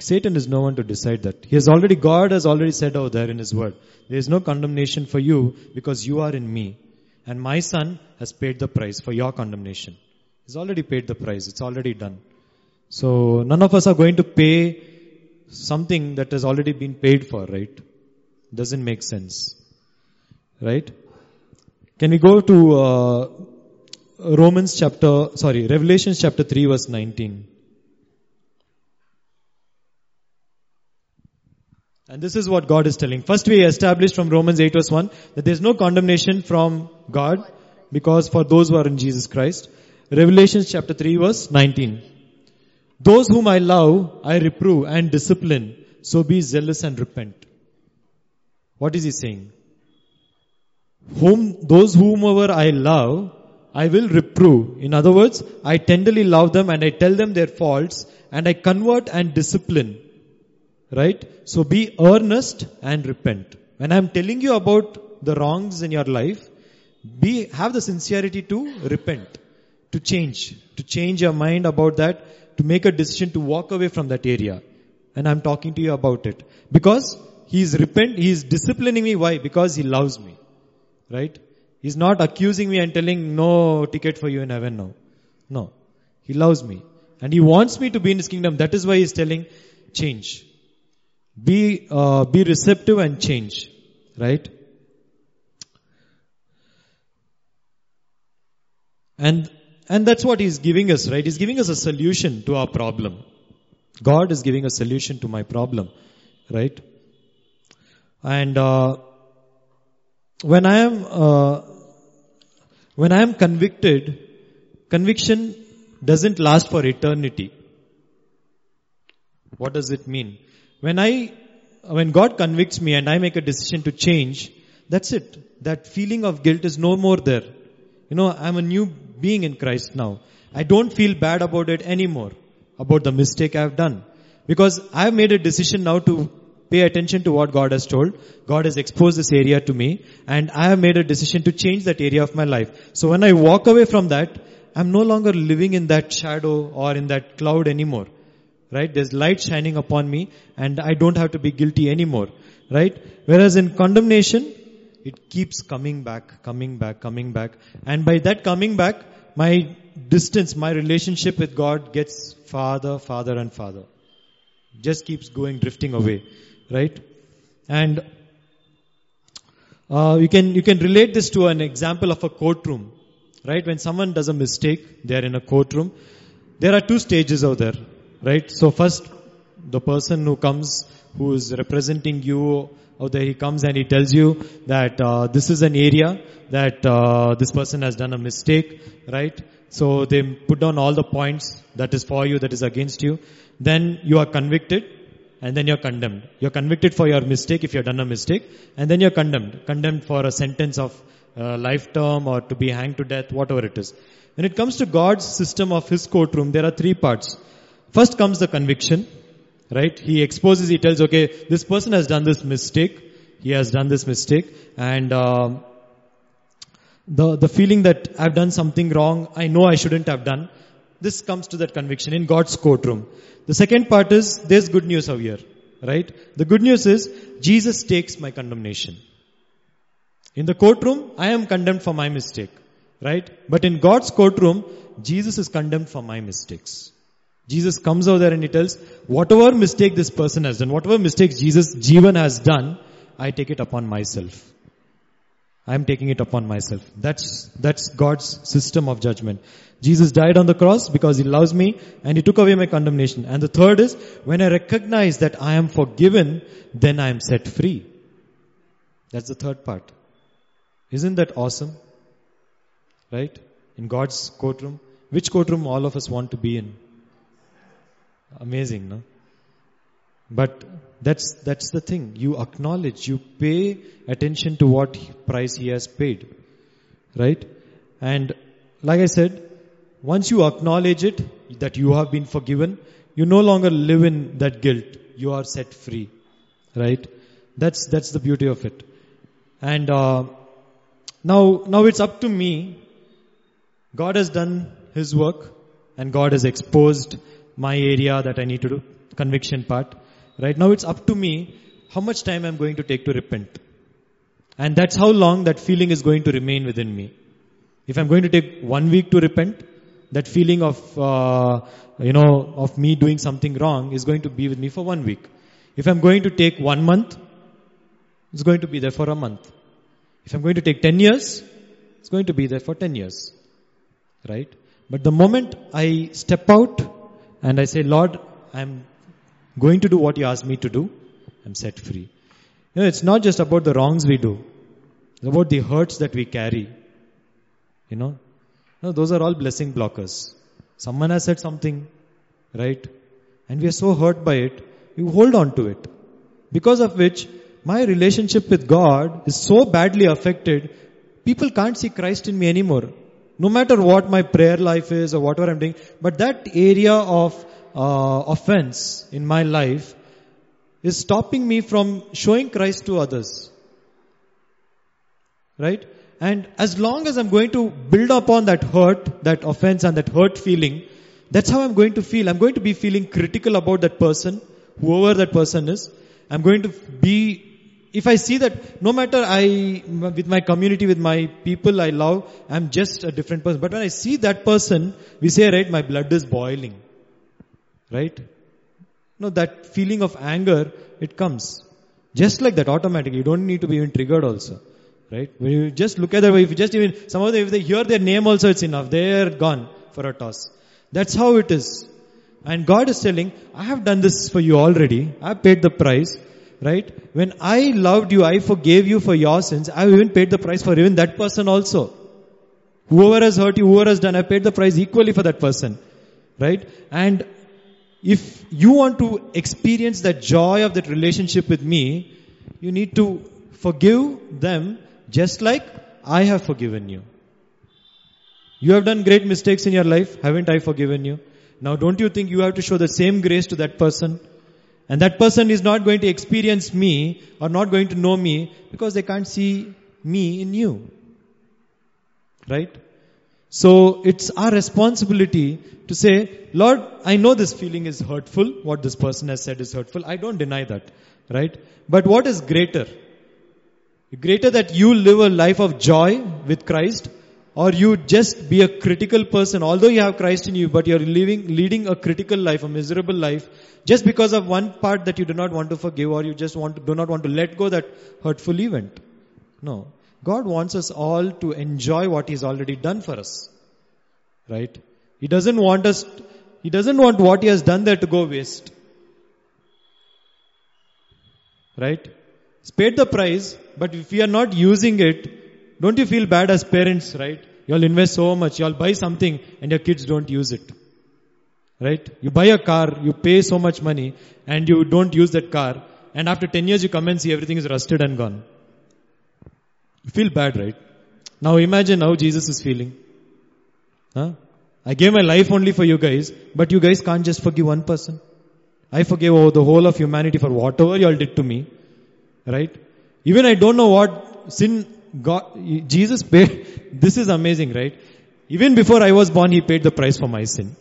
Satan is no one to decide that. He has already, God has already said over there in His word, there is no condemnation for you because you are in me. And my son has paid the price for your condemnation. He's already paid the price. It's already done. So none of us are going to pay something that has already been paid for, right? Doesn't make sense. Right? Can we go to uh, Romans chapter, sorry, Revelations chapter 3 verse 19. And this is what God is telling. First we established from Romans 8 verse 1 that there is no condemnation from God because for those who are in Jesus Christ. Revelation chapter 3 verse 19. Those whom I love, I reprove and discipline. So be zealous and repent. What is he saying? Whom, those whomever I love, I will reprove. In other words, I tenderly love them and I tell them their faults and I convert and discipline. Right? So be earnest and repent. When I'm telling you about the wrongs in your life, be, have the sincerity to repent, to change, to change your mind about that, to make a decision to walk away from that area. And I'm talking to you about it. Because he's repent, he's disciplining me. Why? Because he loves me. Right? He's not accusing me and telling no ticket for you in heaven now. No. He loves me. And he wants me to be in his kingdom. That is why he's telling change. Be, uh, be receptive and change. Right? And, and that's what he's giving us, right? He's giving us a solution to our problem. God is giving a solution to my problem, right? And, uh, when I am, uh, when I am convicted, conviction doesn't last for eternity. What does it mean? When I, when God convicts me and I make a decision to change, that's it. That feeling of guilt is no more there. You know, I'm a new being in Christ now. I don't feel bad about it anymore, about the mistake I've done. Because I've made a decision now to pay attention to what God has told. God has exposed this area to me and I have made a decision to change that area of my life. So when I walk away from that, I'm no longer living in that shadow or in that cloud anymore. Right? There's light shining upon me and I don't have to be guilty anymore. Right? Whereas in condemnation, it keeps coming back, coming back, coming back. And by that coming back, my distance, my relationship with God gets farther, farther and farther. Just keeps going, drifting away. Right? And uh, you can you can relate this to an example of a courtroom, right? When someone does a mistake, they are in a courtroom. There are two stages out there, right? So first, the person who comes, who is representing you out there, he comes and he tells you that uh, this is an area that uh, this person has done a mistake, right? So they put down all the points that is for you, that is against you. Then you are convicted and then you're condemned. You're convicted for your mistake if you've done a mistake, and then you're condemned. Condemned for a sentence of uh, life term or to be hanged to death, whatever it is. When it comes to God's system of His courtroom, there are three parts. First comes the conviction, right? He exposes, he tells, okay, this person has done this mistake. He has done this mistake. And, um, the, the feeling that I've done something wrong, I know I shouldn't have done. This comes to that conviction in God's courtroom. The second part is, there's good news over here, right? The good news is, Jesus takes my condemnation. In the courtroom, I am condemned for my mistake, right? But in God's courtroom, Jesus is condemned for my mistakes. Jesus comes over there and he tells, whatever mistake this person has done, whatever mistakes Jesus, Jivan has done, I take it upon myself. I am taking it upon myself. That's, that's God's system of judgment. Jesus died on the cross because He loves me and He took away my condemnation. And the third is, when I recognize that I am forgiven, then I am set free. That's the third part. Isn't that awesome? Right? In God's courtroom. Which courtroom all of us want to be in? Amazing, no? But that's, that's the thing. You acknowledge, you pay attention to what price he has paid. Right? And like I said, once you acknowledge it, that you have been forgiven, you no longer live in that guilt. You are set free. Right? That's, that's the beauty of it. And, uh, now, now it's up to me. God has done His work and God has exposed my area that I need to do, conviction part. Right now it's up to me how much time I'm going to take to repent. And that's how long that feeling is going to remain within me. If I'm going to take one week to repent, that feeling of, uh, you know, of me doing something wrong is going to be with me for one week. If I'm going to take one month, it's going to be there for a month. If I'm going to take 10 years, it's going to be there for 10 years. Right? But the moment I step out and I say, Lord, I'm going to do what you asked me to do, I'm set free. You know, it's not just about the wrongs we do. It's about the hurts that we carry. You know? No, those are all blessing blockers. Someone has said something, right? And we are so hurt by it, you hold on to it. Because of which, my relationship with God is so badly affected, people can't see Christ in me anymore. No matter what my prayer life is or whatever I'm doing, but that area of uh, offense in my life is stopping me from showing Christ to others. Right? And as long as I'm going to build upon that hurt, that offense and that hurt feeling, that's how I'm going to feel. I'm going to be feeling critical about that person, whoever that person is. I'm going to be, if I see that no matter I, with my community, with my people I love, I'm just a different person. But when I see that person, we say, right, my blood is boiling. Right? No, that feeling of anger, it comes. Just like that, automatically. You don't need to be even triggered also. Right? When you just look at them, if you just even, some of them, if they hear their name also, it's enough. They're gone for a toss. That's how it is. And God is telling, I have done this for you already. I paid the price. Right? When I loved you, I forgave you for your sins. I have even paid the price for even that person also. Whoever has hurt you, whoever has done, I paid the price equally for that person. Right? And if you want to experience that joy of that relationship with me, you need to forgive them just like I have forgiven you. You have done great mistakes in your life, haven't I forgiven you? Now don't you think you have to show the same grace to that person? And that person is not going to experience me or not going to know me because they can't see me in you. Right? So it's our responsibility to say, Lord, I know this feeling is hurtful. What this person has said is hurtful. I don't deny that. Right? But what is greater? Greater that you live a life of joy with Christ or you just be a critical person, although you have Christ in you, but you're living, leading a critical life, a miserable life, just because of one part that you do not want to forgive or you just want to, do not want to let go that hurtful event. No. God wants us all to enjoy what He's already done for us. Right? He doesn't want us, He doesn't want what He has done there to go waste. Right? He's paid the price, but if we are not using it, don't you feel bad as parents, right? You'll invest so much, you'll buy something and your kids don't use it. Right? You buy a car, you pay so much money and you don't use that car and after 10 years you come and see everything is rusted and gone. You feel bad, right? Now imagine how Jesus is feeling. Huh? I gave my life only for you guys, but you guys can't just forgive one person. I forgave the whole of humanity for whatever you all did to me. Right? Even I don't know what sin God, Jesus paid. This is amazing, right? Even before I was born, He paid the price for my sin.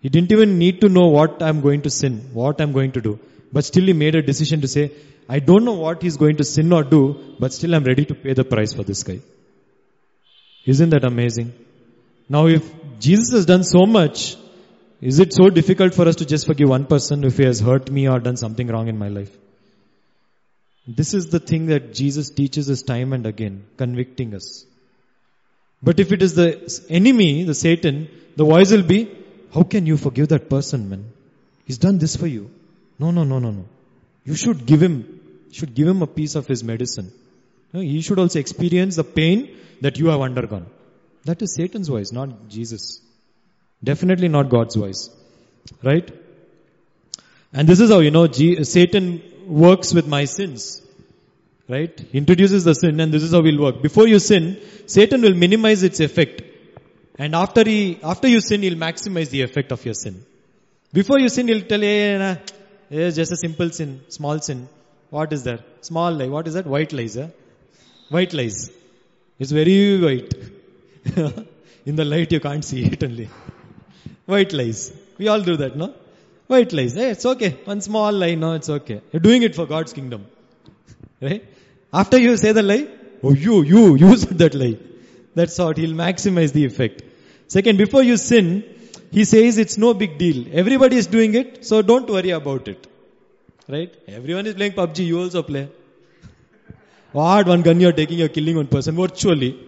He didn't even need to know what I'm going to sin, what I'm going to do. But still He made a decision to say, I don't know what He's going to sin or do, but still I'm ready to pay the price for this guy. Isn't that amazing? Now if Jesus has done so much, is it so difficult for us to just forgive one person if he has hurt me or done something wrong in my life? This is the thing that Jesus teaches us time and again, convicting us. But if it is the enemy, the Satan, the voice will be, how can you forgive that person, man? He's done this for you. No, no, no, no, no. You should give him, should give him a piece of his medicine. No, he should also experience the pain that you have undergone. That is Satan's voice, not Jesus. Definitely not God's voice. Right? And this is how, you know, G- Satan works with my sins. Right? He introduces the sin and this is how he'll work. Before you sin, Satan will minimize its effect. And after he, after you sin, he'll maximize the effect of your sin. Before you sin, he'll tell you, hey, nah, it's just a simple sin, small sin. What is that? Small lie. What is that? White lies, eh? White lies. It's very white. In the light you can't see it only. White lies. We all do that, no? White lies. Eh, hey, it's okay. One small lie, no, it's okay. You're doing it for God's kingdom. Right? After you say the lie, oh you, you, you said that lie. That's how he'll maximize the effect. Second, before you sin, he says it's no big deal. Everybody is doing it, so don't worry about it. Right? Everyone is playing PUBG, you also play. What one gun you're taking, you're killing one person virtually.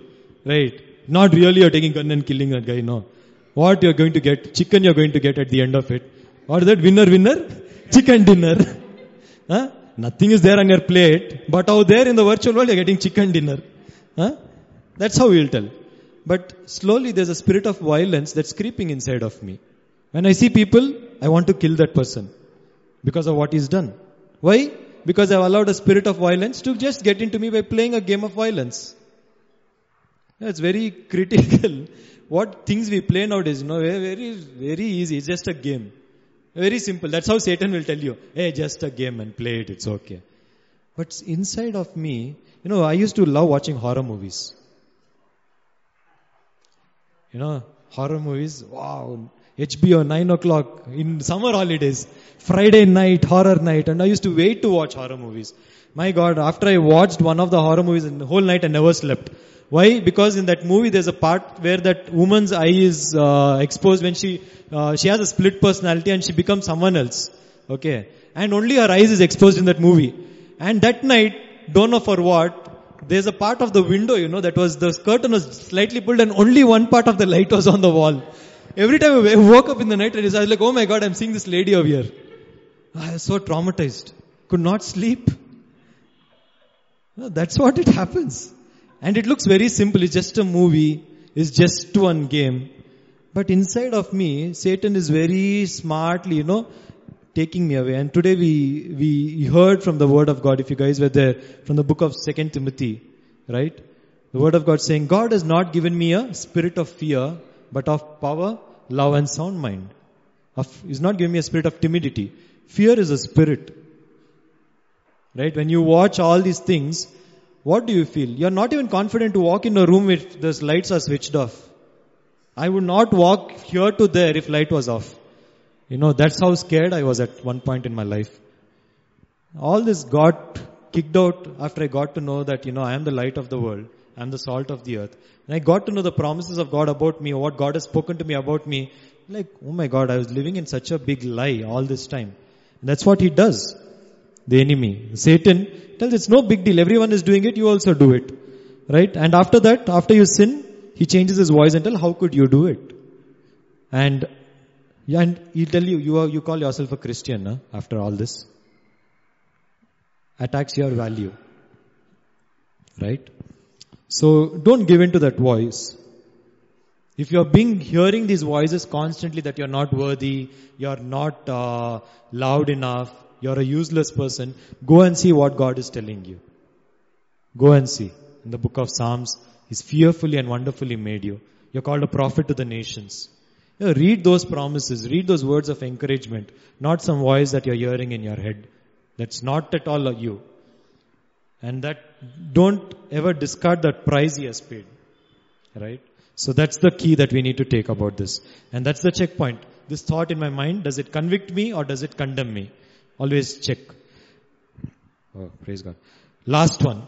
Right? Not really you're taking gun and killing that guy, no. What you're going to get, chicken you're going to get at the end of it. What is that? Winner, winner? Chicken dinner. Nothing is there on your plate, but out there in the virtual world you're getting chicken dinner. That's how we'll tell. But slowly there's a spirit of violence that's creeping inside of me. When I see people, I want to kill that person because of what he's done. Why? Because I've allowed a spirit of violence to just get into me by playing a game of violence. It's very critical. What things we play nowadays, you know, very, very easy. It's just a game. Very simple. That's how Satan will tell you, hey, just a game and play it. It's okay. But inside of me, you know, I used to love watching horror movies. You know, horror movies, wow. HBO 9 o'clock in summer holidays, Friday night, horror night, and I used to wait to watch horror movies. My God, after I watched one of the horror movies the whole night, I never slept. Why? Because in that movie, there's a part where that woman's eye is uh, exposed when she uh, she has a split personality and she becomes someone else. Okay, and only her eyes is exposed in that movie. And that night, don't know for what, there's a part of the window, you know, that was the curtain was slightly pulled and only one part of the light was on the wall. Every time I woke up in the night, I was like, oh my God, I'm seeing this lady over here. I was so traumatized. Could not sleep. That's what it happens. And it looks very simple. It's just a movie. It's just one game. But inside of me, Satan is very smartly, you know, taking me away. And today we, we heard from the word of God, if you guys were there, from the book of Second Timothy, right? The word of God saying, God has not given me a spirit of fear, but of power, love and sound mind. Of, he's not giving me a spirit of timidity. Fear is a spirit. Right? When you watch all these things, what do you feel? You're not even confident to walk in a room if the lights are switched off. I would not walk here to there if light was off. You know, that's how scared I was at one point in my life. All this got kicked out after I got to know that, you know, I am the light of the world. I am the salt of the earth. And I got to know the promises of God about me, what God has spoken to me about me. Like, oh my God, I was living in such a big lie all this time. And that's what he does. The enemy. Satan tells it's no big deal. Everyone is doing it. You also do it. Right? And after that, after you sin, he changes his voice and tell, how could you do it? And, and he'll tell you, you are, you call yourself a Christian, huh, after all this. Attacks your value. Right? So don't give in to that voice. If you're being hearing these voices constantly that you're not worthy, you're not uh, loud enough, you're a useless person, go and see what God is telling you. Go and see. in the book of Psalms, He's fearfully and wonderfully made you. You're called a prophet to the nations. You know, read those promises, read those words of encouragement, not some voice that you're hearing in your head. That's not at all you. And that, don't ever discard that price He has paid. Right? So that's the key that we need to take about this. And that's the checkpoint. This thought in my mind, does it convict me or does it condemn me? Always check. Oh, praise God. Last one.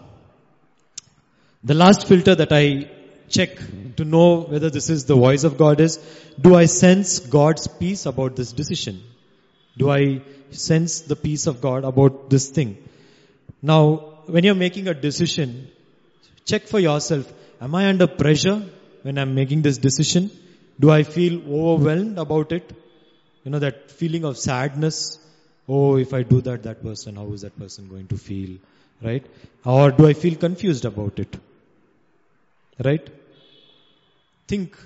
The last filter that I check to know whether this is the voice of God is, do I sense God's peace about this decision? Do I sense the peace of God about this thing? Now, when you're making a decision, check for yourself, am I under pressure when I'm making this decision? Do I feel overwhelmed about it? You know, that feeling of sadness. Oh, if I do that, that person, how is that person going to feel? Right? Or do I feel confused about it? Right? Think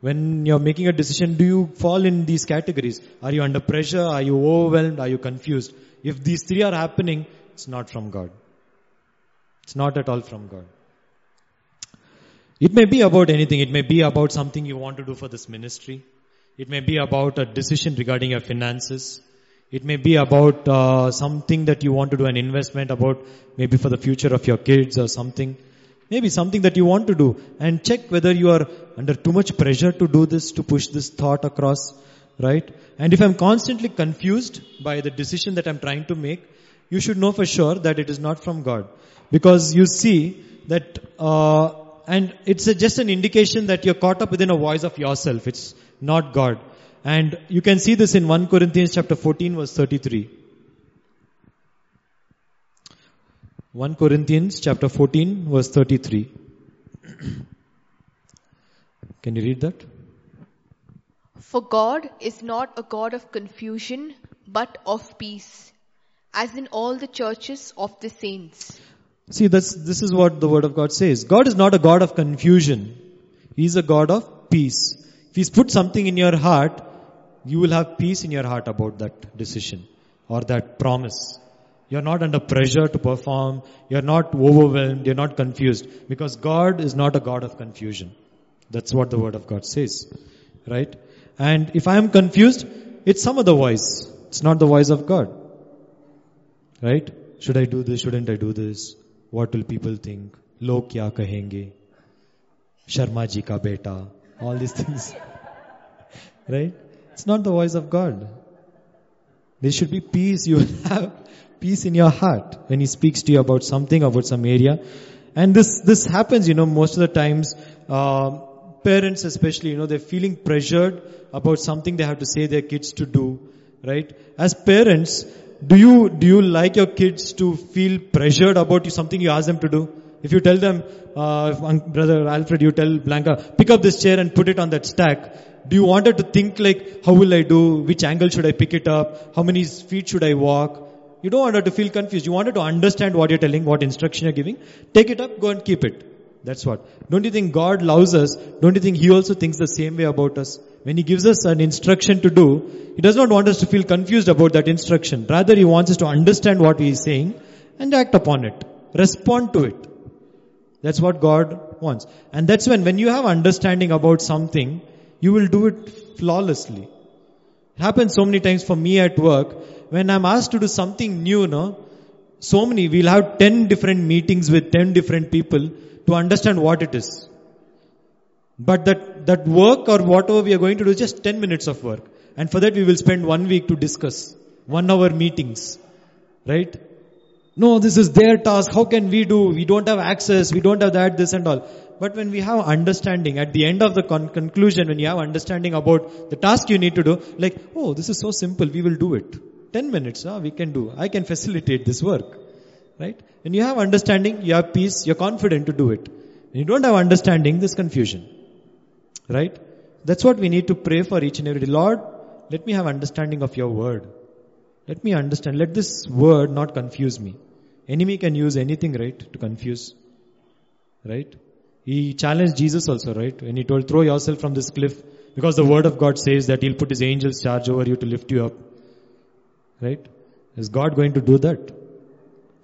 when you're making a decision, do you fall in these categories? Are you under pressure? Are you overwhelmed? Are you confused? If these three are happening, it's not from God. It's not at all from God. It may be about anything. It may be about something you want to do for this ministry. It may be about a decision regarding your finances. It may be about uh, something that you want to do an investment about, maybe for the future of your kids or something. Maybe something that you want to do and check whether you are under too much pressure to do this, to push this thought across, right? And if I'm constantly confused by the decision that I'm trying to make, you should know for sure that it is not from God. Because you see that, uh, and it's a, just an indication that you're caught up within a voice of yourself. It's not God. And you can see this in 1 Corinthians chapter 14 verse 33. 1 Corinthians chapter 14 verse 33. Can you read that? For God is not a God of confusion, but of peace, as in all the churches of the saints. See, that's, this is what the word of God says. God is not a God of confusion. He's a God of peace. If He's put something in your heart, you will have peace in your heart about that decision or that promise. You're not under pressure to perform. You're not overwhelmed. You're not confused because God is not a God of confusion. That's what the word of God says. Right? And if I am confused, it's some other voice. It's not the voice of God. Right? Should I do this? Shouldn't I do this? What will people think? Log kya kahenge? Sharma ji ka beta. All these things. right? It's not the voice of God. There should be peace. You have peace in your heart when He speaks to you about something, about some area. And this, this happens, you know, most of the times, uh, parents especially, you know, they're feeling pressured about something they have to say their kids to do, right? As parents, do you, do you like your kids to feel pressured about something you ask them to do? If you tell them, uh, brother Alfred, you tell Blanca, pick up this chair and put it on that stack. Do you want her to think like, how will I do? Which angle should I pick it up? How many feet should I walk? You don't want her to feel confused. You want her to understand what you're telling, what instruction you're giving. Take it up, go and keep it. That's what. Don't you think God loves us? Don't you think He also thinks the same way about us? When He gives us an instruction to do, He does not want us to feel confused about that instruction. Rather, He wants us to understand what He is saying and act upon it. Respond to it. That's what God wants. And that's when, when you have understanding about something, you will do it flawlessly. It happens so many times for me at work. When I'm asked to do something new, no, so many, we'll have 10 different meetings with 10 different people to understand what it is. But that, that work or whatever we are going to do is just 10 minutes of work. And for that we will spend one week to discuss. One hour meetings. Right? No, this is their task. How can we do? We don't have access. We don't have that, this and all. But when we have understanding, at the end of the con- conclusion, when you have understanding about the task you need to do, like, oh, this is so simple, we will do it. 10 minutes, huh, we can do. I can facilitate this work. Right? When you have understanding, you have peace, you're confident to do it. When you don't have understanding, there's confusion. Right? That's what we need to pray for each and every day. Lord, let me have understanding of your word. Let me understand. Let this word not confuse me. Enemy can use anything, right, to confuse. Right? He challenged Jesus also, right? When he told, throw yourself from this cliff, because the word of God says that he'll put his angels charge over you to lift you up. Right? Is God going to do that?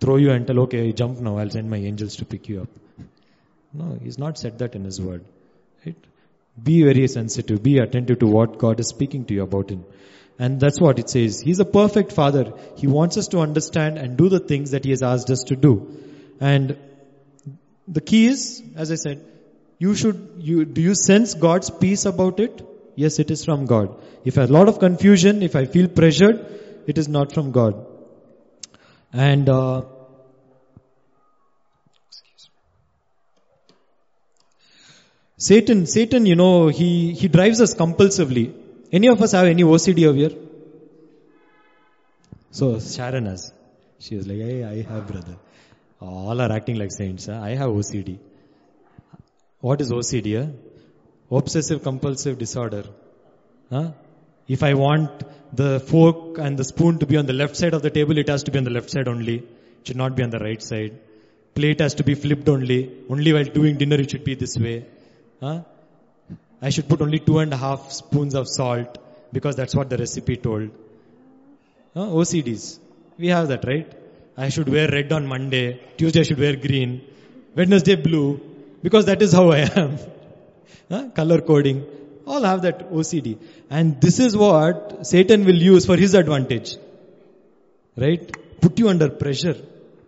Throw you and tell, okay, jump now, I'll send my angels to pick you up. No, he's not said that in his word. Right? Be very sensitive, be attentive to what God is speaking to you about him. And that's what it says. He's a perfect father. He wants us to understand and do the things that he has asked us to do. And the key is, as I said, you should, you, do you sense God's peace about it? Yes, it is from God. If a lot of confusion, if I feel pressured, it is not from God. And, uh, Satan, Satan, you know, he, he drives us compulsively. Any of us have any OCD over here? So Sharon has. She was like, hey, I have brother. All are acting like saints. Huh? I have OCD. What is OCD? Huh? Eh? Obsessive compulsive disorder. Huh? If I want the fork and the spoon to be on the left side of the table, it has to be on the left side only. It should not be on the right side. Plate has to be flipped only. Only while doing dinner it should be this way. Huh? I should put only two and a half spoons of salt because that's what the recipe told. Huh? OCDs. We have that, right? I should wear red on Monday. Tuesday I should wear green. Wednesday blue. Because that is how I am. huh? Color coding. All have that OCD. And this is what Satan will use for his advantage. Right? Put you under pressure.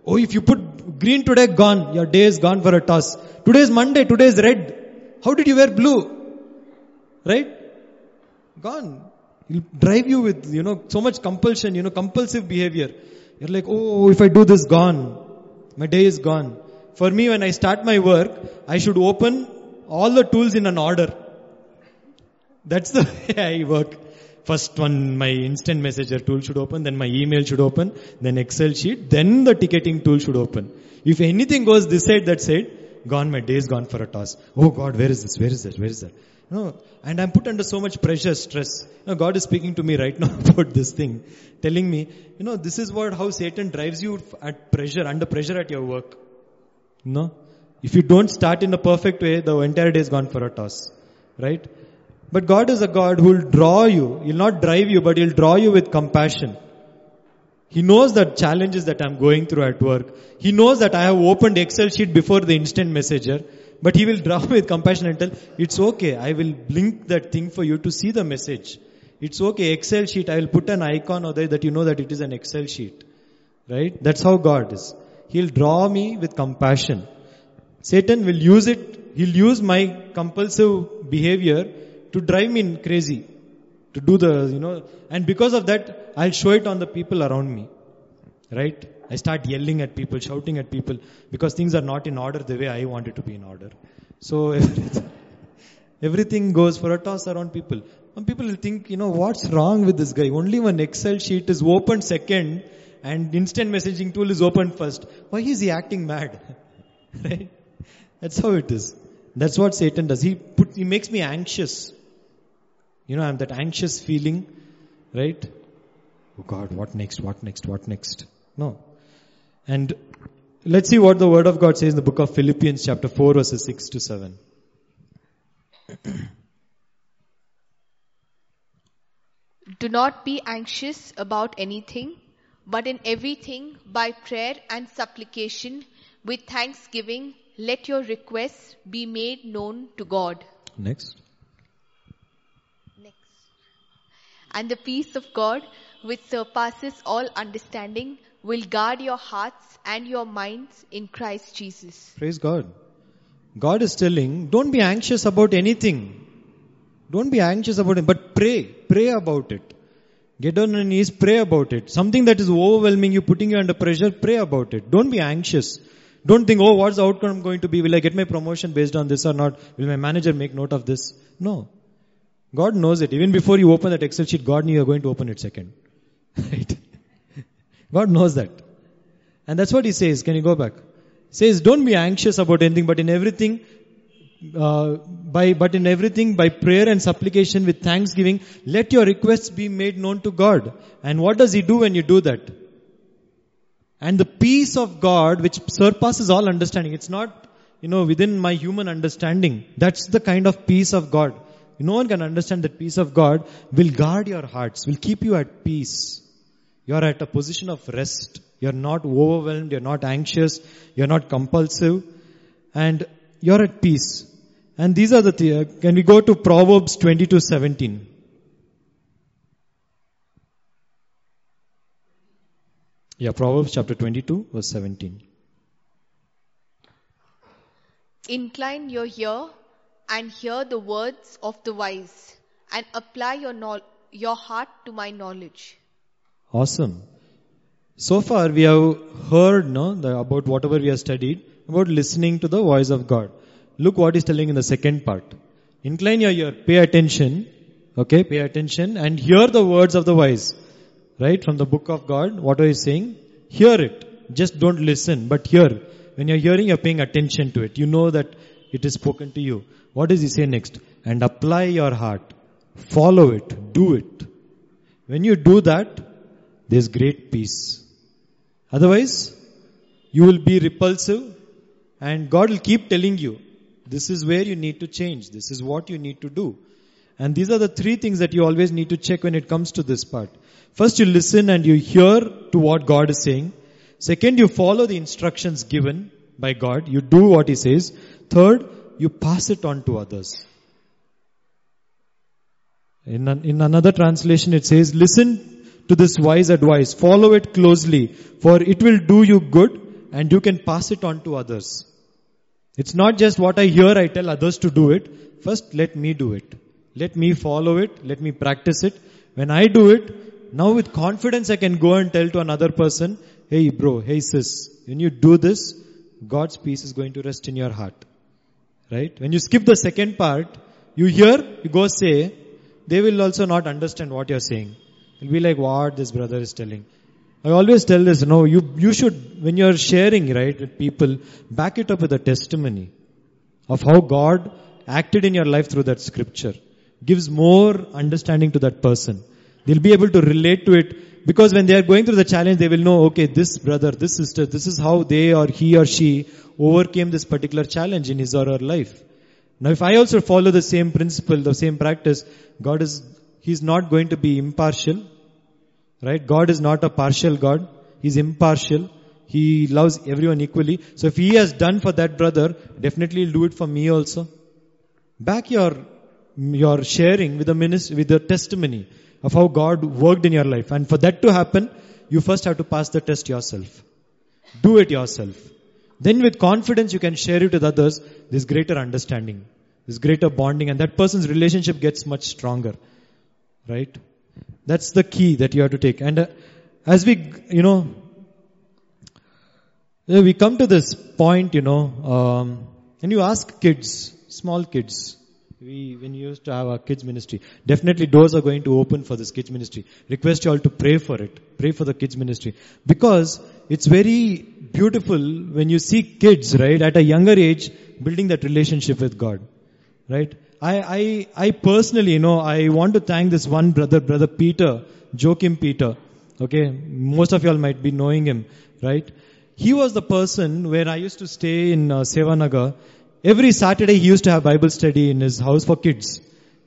Oh, if you put green today, gone. Your day is gone for a toss. Today is Monday. Today is red. How did you wear blue? Right? Gone. He'll drive you with, you know, so much compulsion, you know, compulsive behavior. You're like, oh, if I do this, gone. My day is gone. For me, when I start my work, I should open all the tools in an order. That's the way I work. First one, my instant messenger tool should open, then my email should open, then Excel sheet, then the ticketing tool should open. If anything goes this side, that side, gone, my day is gone for a toss. Oh God, where is this? Where is that? Where is that? No, and I'm put under so much pressure, stress. You know, God is speaking to me right now about this thing, telling me, you know, this is what, how Satan drives you at pressure, under pressure at your work. No? If you don't start in a perfect way, the entire day is gone for a toss. Right? But God is a God who will draw you. He'll not drive you, but He'll draw you with compassion. He knows the challenges that I'm going through at work. He knows that I have opened Excel sheet before the instant messenger, but He will draw me with compassion and tell, it's okay. I will blink that thing for you to see the message. It's okay. Excel sheet. I will put an icon or there that you know that it is an Excel sheet. Right? That's how God is. He'll draw me with compassion. Satan will use it. He'll use my compulsive behavior to drive me crazy. To do the, you know, and because of that, I'll show it on the people around me. Right? I start yelling at people, shouting at people, because things are not in order the way I want it to be in order. So everything, everything goes for a toss around people. And people will think, you know, what's wrong with this guy? Only one Excel sheet is opened second and instant messaging tool is opened first. Why is he acting mad? right? That's how it is. That's what Satan does. He put, he makes me anxious. You know, I'm that anxious feeling, right? Oh God, what next? What next? What next? No. And let's see what the word of God says in the book of Philippians chapter 4 verses 6 to 7. Do not be anxious about anything, but in everything, by prayer and supplication, with thanksgiving, let your requests be made known to God. Next. Next. And the peace of God, which surpasses all understanding, will guard your hearts and your minds in Christ Jesus. Praise God. God is telling, don't be anxious about anything. Don't be anxious about it, but pray. Pray about it. Get on your knees, pray about it. Something that is overwhelming you, putting you under pressure, pray about it. Don't be anxious. Don't think, oh, what's the outcome going to be? Will I get my promotion based on this or not? Will my manager make note of this? No. God knows it. Even before you open that Excel sheet, God knew you are going to open it second. Right? God knows that. And that's what He says. Can you go back? He says, don't be anxious about anything, but in everything, uh, by, but in everything, by prayer and supplication with thanksgiving, let your requests be made known to God. And what does He do when you do that? And the peace of God, which surpasses all understanding, it's not, you know, within my human understanding. That's the kind of peace of God. No one can understand the peace of God will guard your hearts, will keep you at peace. You're at a position of rest. You're not overwhelmed. You're not anxious. You're not compulsive. And you're at peace. And these are the, th- uh, can we go to Proverbs 22, 17? Yeah, Proverbs chapter 22, verse 17. Incline your ear and hear the words of the wise, and apply your, knowl- your heart to my knowledge. Awesome. So far we have heard no, the, about whatever we have studied about listening to the voice of God. Look what he's telling in the second part. Incline your ear, pay attention, okay, pay attention and hear the words of the wise. Right? From the book of God, what are you saying? Hear it. Just don't listen, but hear. When you're hearing, you're paying attention to it. You know that it is spoken to you. What does he say next? And apply your heart. Follow it. Do it. When you do that, there's great peace. Otherwise, you will be repulsive and God will keep telling you, this is where you need to change. This is what you need to do. And these are the three things that you always need to check when it comes to this part. First, you listen and you hear to what God is saying. Second, you follow the instructions given by God. You do what He says. Third, you pass it on to others. In, an, in another translation, it says, listen to this wise advice. Follow it closely, for it will do you good and you can pass it on to others. It's not just what I hear, I tell others to do it. First, let me do it. Let me follow it. Let me practice it. When I do it, now with confidence I can go and tell to another person, hey bro, hey sis, when you do this, God's peace is going to rest in your heart. Right? When you skip the second part, you hear, you go say, they will also not understand what you're saying. They'll be like, what this brother is telling. I always tell this, no, you, you should, when you're sharing, right, with people, back it up with a testimony of how God acted in your life through that scripture. Gives more understanding to that person. They'll be able to relate to it because when they are going through the challenge, they will know, okay, this brother, this sister, this is how they or he or she overcame this particular challenge in his or her life. Now if I also follow the same principle, the same practice, God is, He's not going to be impartial. Right? God is not a partial God. He's impartial. He loves everyone equally. So if He has done for that brother, definitely He'll do it for me also. Back your, your sharing with the ministry, with the testimony of how God worked in your life. And for that to happen, you first have to pass the test yourself. Do it yourself. Then with confidence you can share it with others. There's greater understanding. There's greater bonding and that person's relationship gets much stronger. Right? That's the key that you have to take. And uh, as we, you know, uh, we come to this point, you know, um, and you ask kids, small kids, we, when we used to have our kids ministry, definitely doors are going to open for this kids ministry. Request you all to pray for it. Pray for the kids ministry. Because it's very beautiful when you see kids, right, at a younger age, building that relationship with God. Right? I, I, I personally, you know, I want to thank this one brother, brother Peter, Joachim Peter. Okay, most of y'all might be knowing him, right? He was the person where I used to stay in uh, Sevanagar. Every Saturday he used to have Bible study in his house for kids.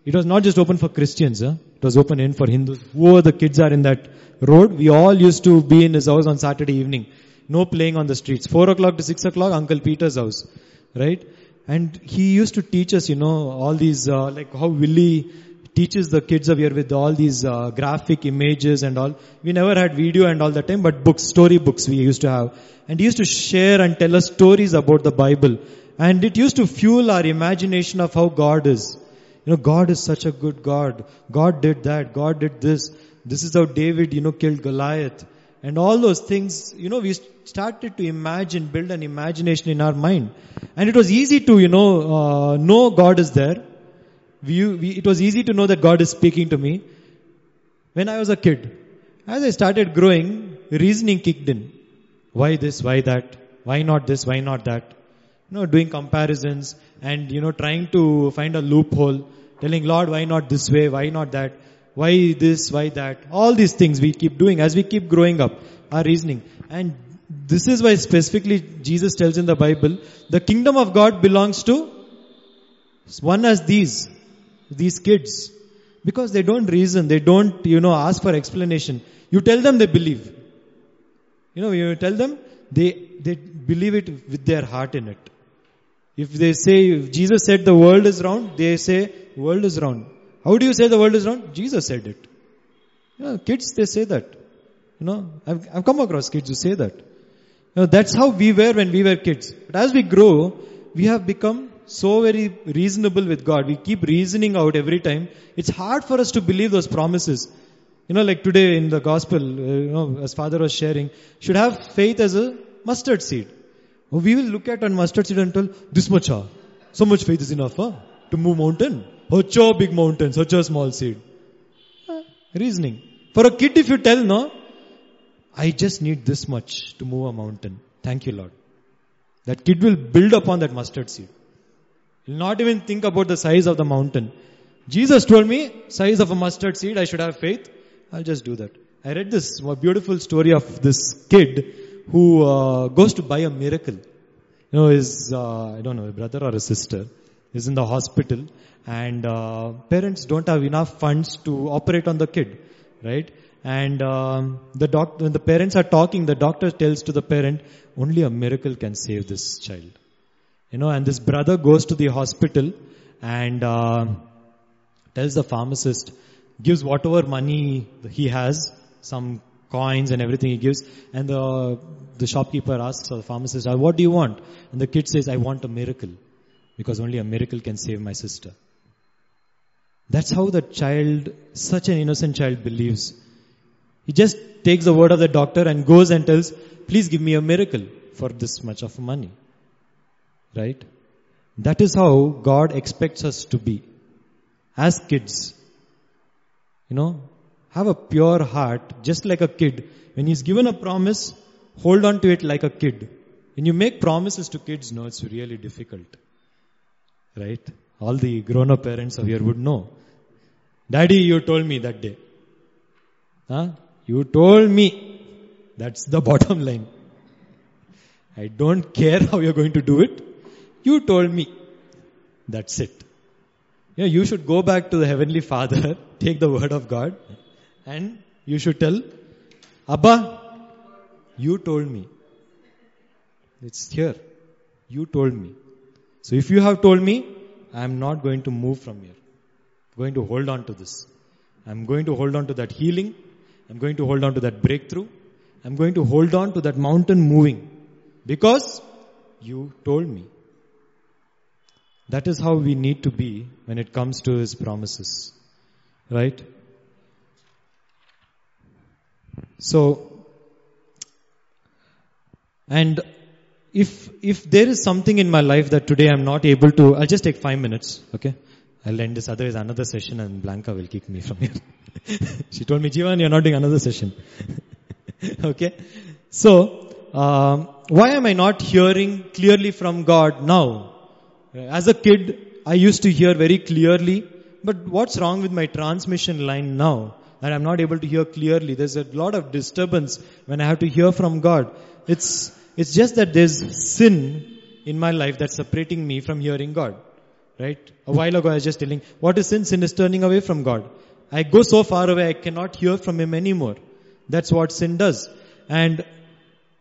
It was not just open for Christians, huh? it was open in for Hindus. Whoever the kids are in that road, we all used to be in his house on Saturday evening. No playing on the streets. Four o'clock to six o'clock, Uncle Peter's house. Right? And he used to teach us, you know, all these, uh, like how Willie teaches the kids of here with all these uh, graphic images and all. We never had video and all that time, but books, story books we used to have. And he used to share and tell us stories about the Bible. And it used to fuel our imagination of how God is. You know, God is such a good God. God did that. God did this. This is how David, you know, killed Goliath. And all those things, you know, we started to imagine, build an imagination in our mind. And it was easy to, you know, uh, know God is there. We, we, it was easy to know that God is speaking to me. When I was a kid, as I started growing, reasoning kicked in. Why this? Why that? Why not this? Why not that? You know, doing comparisons and, you know, trying to find a loophole, telling Lord, why not this way? Why not that? Why this? Why that? All these things we keep doing as we keep growing up, our reasoning. And this is why specifically Jesus tells in the Bible, the kingdom of God belongs to one as these, these kids. Because they don't reason, they don't, you know, ask for explanation. You tell them they believe. You know, you tell them, they, they believe it with their heart in it. If they say, if Jesus said the world is round, they say world is round. How do you say the world is round? Jesus said it. Yeah, kids, they say that. You know, I've, I've come across kids who say that. You know, that's how we were when we were kids. But as we grow, we have become so very reasonable with God. We keep reasoning out every time. It's hard for us to believe those promises. You know, like today in the gospel, uh, you know, as Father was sharing, should have faith as a mustard seed. We will look at a mustard seed and tell, this much, ah, so much faith is enough, huh? To move mountain. Such a big mountain, such a small seed. Ah, reasoning. For a kid, if you tell, no, I just need this much to move a mountain. Thank you, Lord. That kid will build upon that mustard seed. He'll not even think about the size of the mountain. Jesus told me, size of a mustard seed, I should have faith. I'll just do that. I read this beautiful story of this kid who uh, goes to buy a miracle. You know, his, uh, I don't know, a brother or a sister is in the hospital and uh, parents don't have enough funds to operate on the kid, right? And um, the doc- when the parents are talking, the doctor tells to the parent, only a miracle can save this child. You know, and this brother goes to the hospital and uh, tells the pharmacist, gives whatever money he has, some coins and everything he gives, and the the shopkeeper asks or the pharmacist, "Ah, "What do you want?" And the kid says, "I want a miracle, because only a miracle can save my sister." That's how the child, such an innocent child, believes. He just takes the word of the doctor and goes and tells, "Please give me a miracle for this much of money." Right? That is how God expects us to be as kids. You know, have a pure heart, just like a kid. When he's given a promise, hold on to it like a kid. When you make promises to kids, no, it's really difficult. Right? All the grown up parents of here would know. Daddy, you told me that day. Huh? You told me. That's the bottom line. I don't care how you're going to do it. You told me. That's it. Yeah, you should go back to the Heavenly Father, take the word of God, and you should tell, Abba, you told me. It's here. You told me. So if you have told me, I am not going to move from here. Going to hold on to this. I'm going to hold on to that healing. I'm going to hold on to that breakthrough. I'm going to hold on to that mountain moving. Because you told me. That is how we need to be when it comes to His promises. Right? So, and if, if there is something in my life that today I'm not able to, I'll just take five minutes, okay? I'll end this, otherwise another session and Blanca will kick me from here. she told me, Jivan, you're not doing another session. okay? So, um, why am I not hearing clearly from God now? As a kid, I used to hear very clearly, but what's wrong with my transmission line now? That I'm not able to hear clearly. There's a lot of disturbance when I have to hear from God. It's, it's just that there's sin in my life that's separating me from hearing God. Right? A while ago I was just telling, what is sin? Sin is turning away from God. I go so far away I cannot hear from Him anymore. That's what sin does. And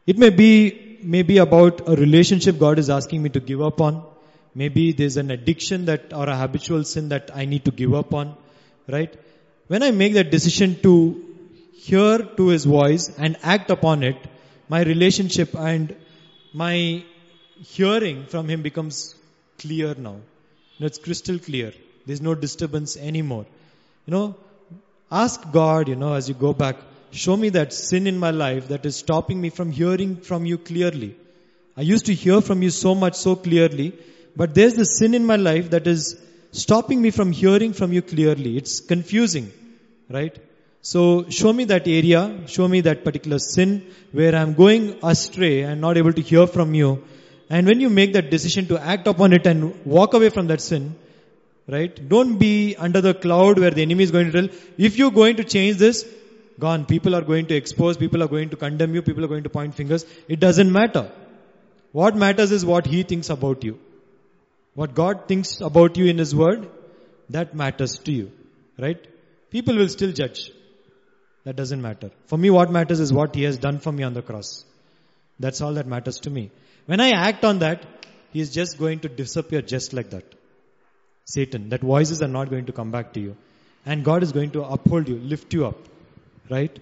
it may be, maybe about a relationship God is asking me to give up on. Maybe there's an addiction that, or a habitual sin that I need to give up on. Right? When I make that decision to hear to His voice and act upon it, my relationship and my hearing from Him becomes clear now. It's crystal clear. There's no disturbance anymore. You know, ask God, you know, as you go back, show me that sin in my life that is stopping me from hearing from you clearly. I used to hear from you so much, so clearly, but there's the sin in my life that is stopping me from hearing from you clearly. It's confusing, right? So show me that area, show me that particular sin where I'm going astray and not able to hear from you. And when you make that decision to act upon it and walk away from that sin, right? Don't be under the cloud where the enemy is going to tell, if you're going to change this, gone. People are going to expose, people are going to condemn you, people are going to point fingers. It doesn't matter. What matters is what he thinks about you. What God thinks about you in his word, that matters to you. Right? People will still judge. That doesn't matter. For me, what matters is what he has done for me on the cross. That's all that matters to me. When I act on that, he is just going to disappear just like that. Satan, that voices are not going to come back to you. And God is going to uphold you, lift you up. Right?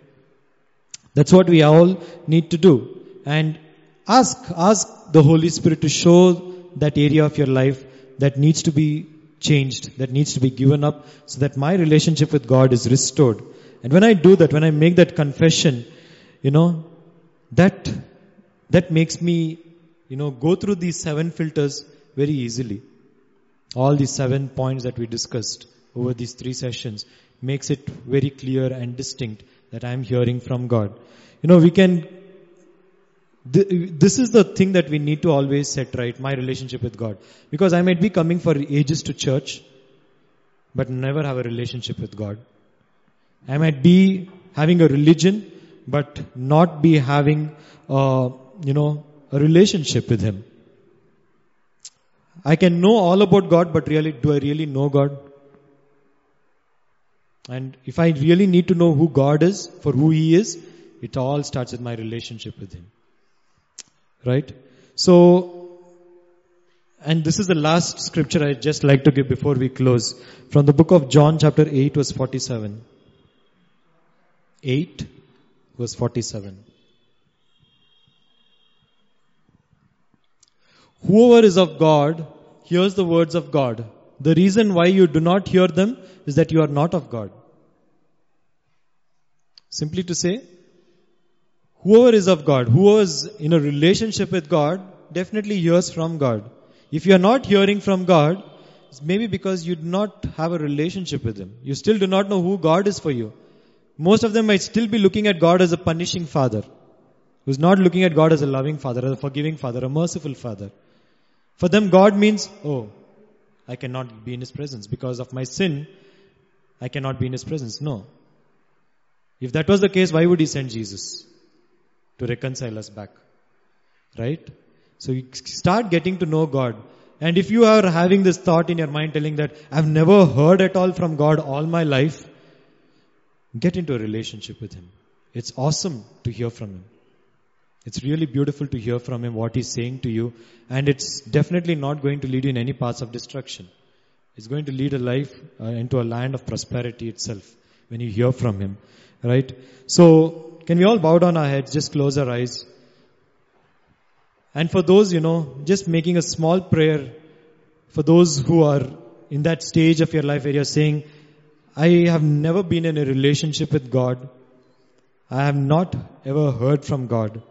That's what we all need to do. And ask, ask the Holy Spirit to show that area of your life that needs to be changed, that needs to be given up so that my relationship with God is restored. And when I do that, when I make that confession, you know, that, that makes me, you know, go through these seven filters very easily. All these seven points that we discussed over these three sessions makes it very clear and distinct that I am hearing from God. You know, we can, th- this is the thing that we need to always set right, my relationship with God. Because I might be coming for ages to church, but never have a relationship with God. I might be having a religion, but not be having, uh, you know, a relationship with Him. I can know all about God, but really, do I really know God? And if I really need to know who God is, for who He is, it all starts with my relationship with Him. Right? So, and this is the last scripture I'd just like to give before we close. From the book of John chapter 8 verse 47. 8 verse 47. Whoever is of God hears the words of God. The reason why you do not hear them is that you are not of God. Simply to say, whoever is of God, whoever is in a relationship with God, definitely hears from God. If you are not hearing from God, it's maybe because you do not have a relationship with Him. You still do not know who God is for you. Most of them might still be looking at God as a punishing father, who's not looking at God as a loving father, as a forgiving father, a merciful father. For them, God means, oh, I cannot be in His presence because of my sin. I cannot be in His presence. No. If that was the case, why would He send Jesus? To reconcile us back. Right? So you start getting to know God. And if you are having this thought in your mind telling that I've never heard at all from God all my life, get into a relationship with Him. It's awesome to hear from Him. It's really beautiful to hear from Him what He's saying to you. And it's definitely not going to lead you in any paths of destruction. It's going to lead a life uh, into a land of prosperity itself when you hear from Him. Right? So, can we all bow down our heads, just close our eyes? And for those, you know, just making a small prayer for those who are in that stage of your life where you're saying, I have never been in a relationship with God. I have not ever heard from God.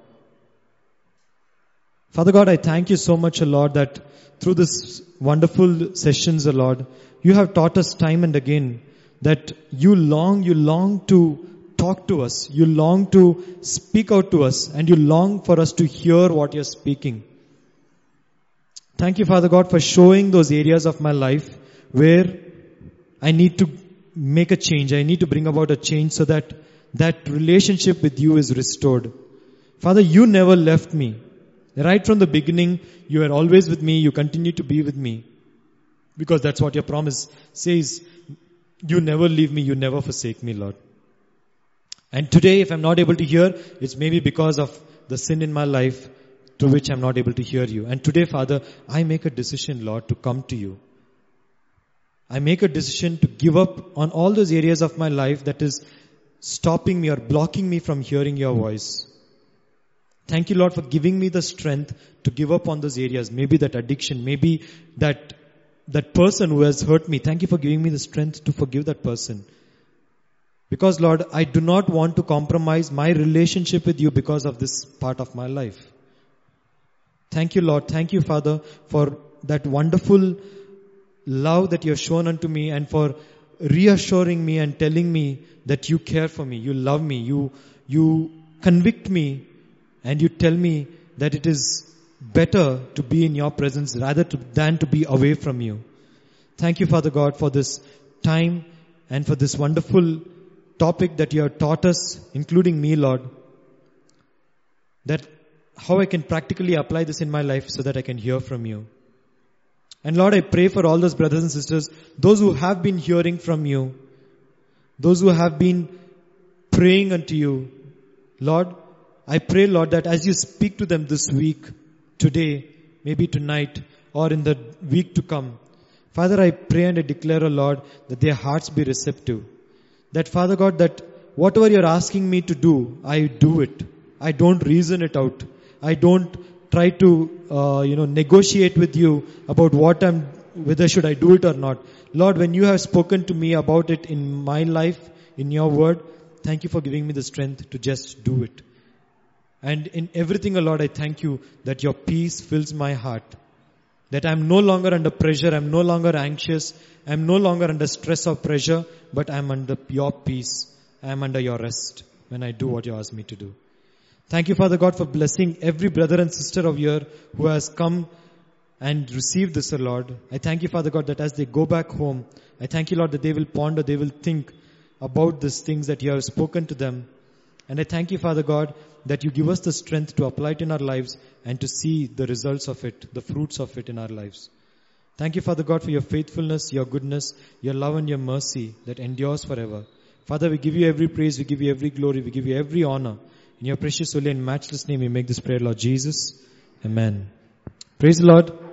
Father God, I thank you so much, Lord, that through this wonderful sessions, Lord, you have taught us time and again that you long, you long to talk to us. You long to speak out to us and you long for us to hear what you're speaking. Thank you, Father God, for showing those areas of my life where I need to make a change. I need to bring about a change so that that relationship with you is restored. Father, you never left me. Right from the beginning, you are always with me. You continue to be with me. Because that's what your promise says. You never leave me. You never forsake me, Lord. And today, if I'm not able to hear, it's maybe because of the sin in my life to which I'm not able to hear you. And today, Father, I make a decision, Lord, to come to you. I make a decision to give up on all those areas of my life that is stopping me or blocking me from hearing your voice. Thank you, Lord, for giving me the strength to give up on those areas. Maybe that addiction, maybe that, that person who has hurt me. Thank you for giving me the strength to forgive that person. Because Lord, I do not want to compromise my relationship with you because of this part of my life. Thank you, Lord. Thank you, Father, for that wonderful love that you have shown unto me and for reassuring me and telling me that you care for me, you love me, you, you convict me and you tell me that it is better to be in your presence rather to, than to be away from you. Thank you, Father God, for this time and for this wonderful topic that you have taught us, including me, Lord. That how I can practically apply this in my life so that I can hear from you. And Lord, I pray for all those brothers and sisters, those who have been hearing from you, those who have been praying unto you. Lord, I pray, Lord, that as you speak to them this week, today, maybe tonight, or in the week to come. Father, I pray and I declare, O Lord, that their hearts be receptive. That Father God, that whatever you're asking me to do, I do it. I don't reason it out. I don't try to, uh, you know, negotiate with you about what I'm, whether should I do it or not. Lord, when you have spoken to me about it in my life, in your word, thank you for giving me the strength to just do it. And in everything, O Lord, I thank you that your peace fills my heart. That I'm no longer under pressure, I'm no longer anxious, I'm no longer under stress or pressure, but I'm under your peace. I'm under your rest when I do what you ask me to do. Thank you, Father God, for blessing every brother and sister of yours who has come and received this, O Lord. I thank you, Father God, that as they go back home, I thank you, Lord, that they will ponder, they will think about these things that you have spoken to them. And I thank you, Father God, that you give us the strength to apply it in our lives and to see the results of it, the fruits of it in our lives. Thank you, Father God, for your faithfulness, your goodness, your love and your mercy that endures forever. Father, we give you every praise, we give you every glory, we give you every honor. In your precious holy and matchless name, we make this prayer, Lord Jesus. Amen. Praise the Lord.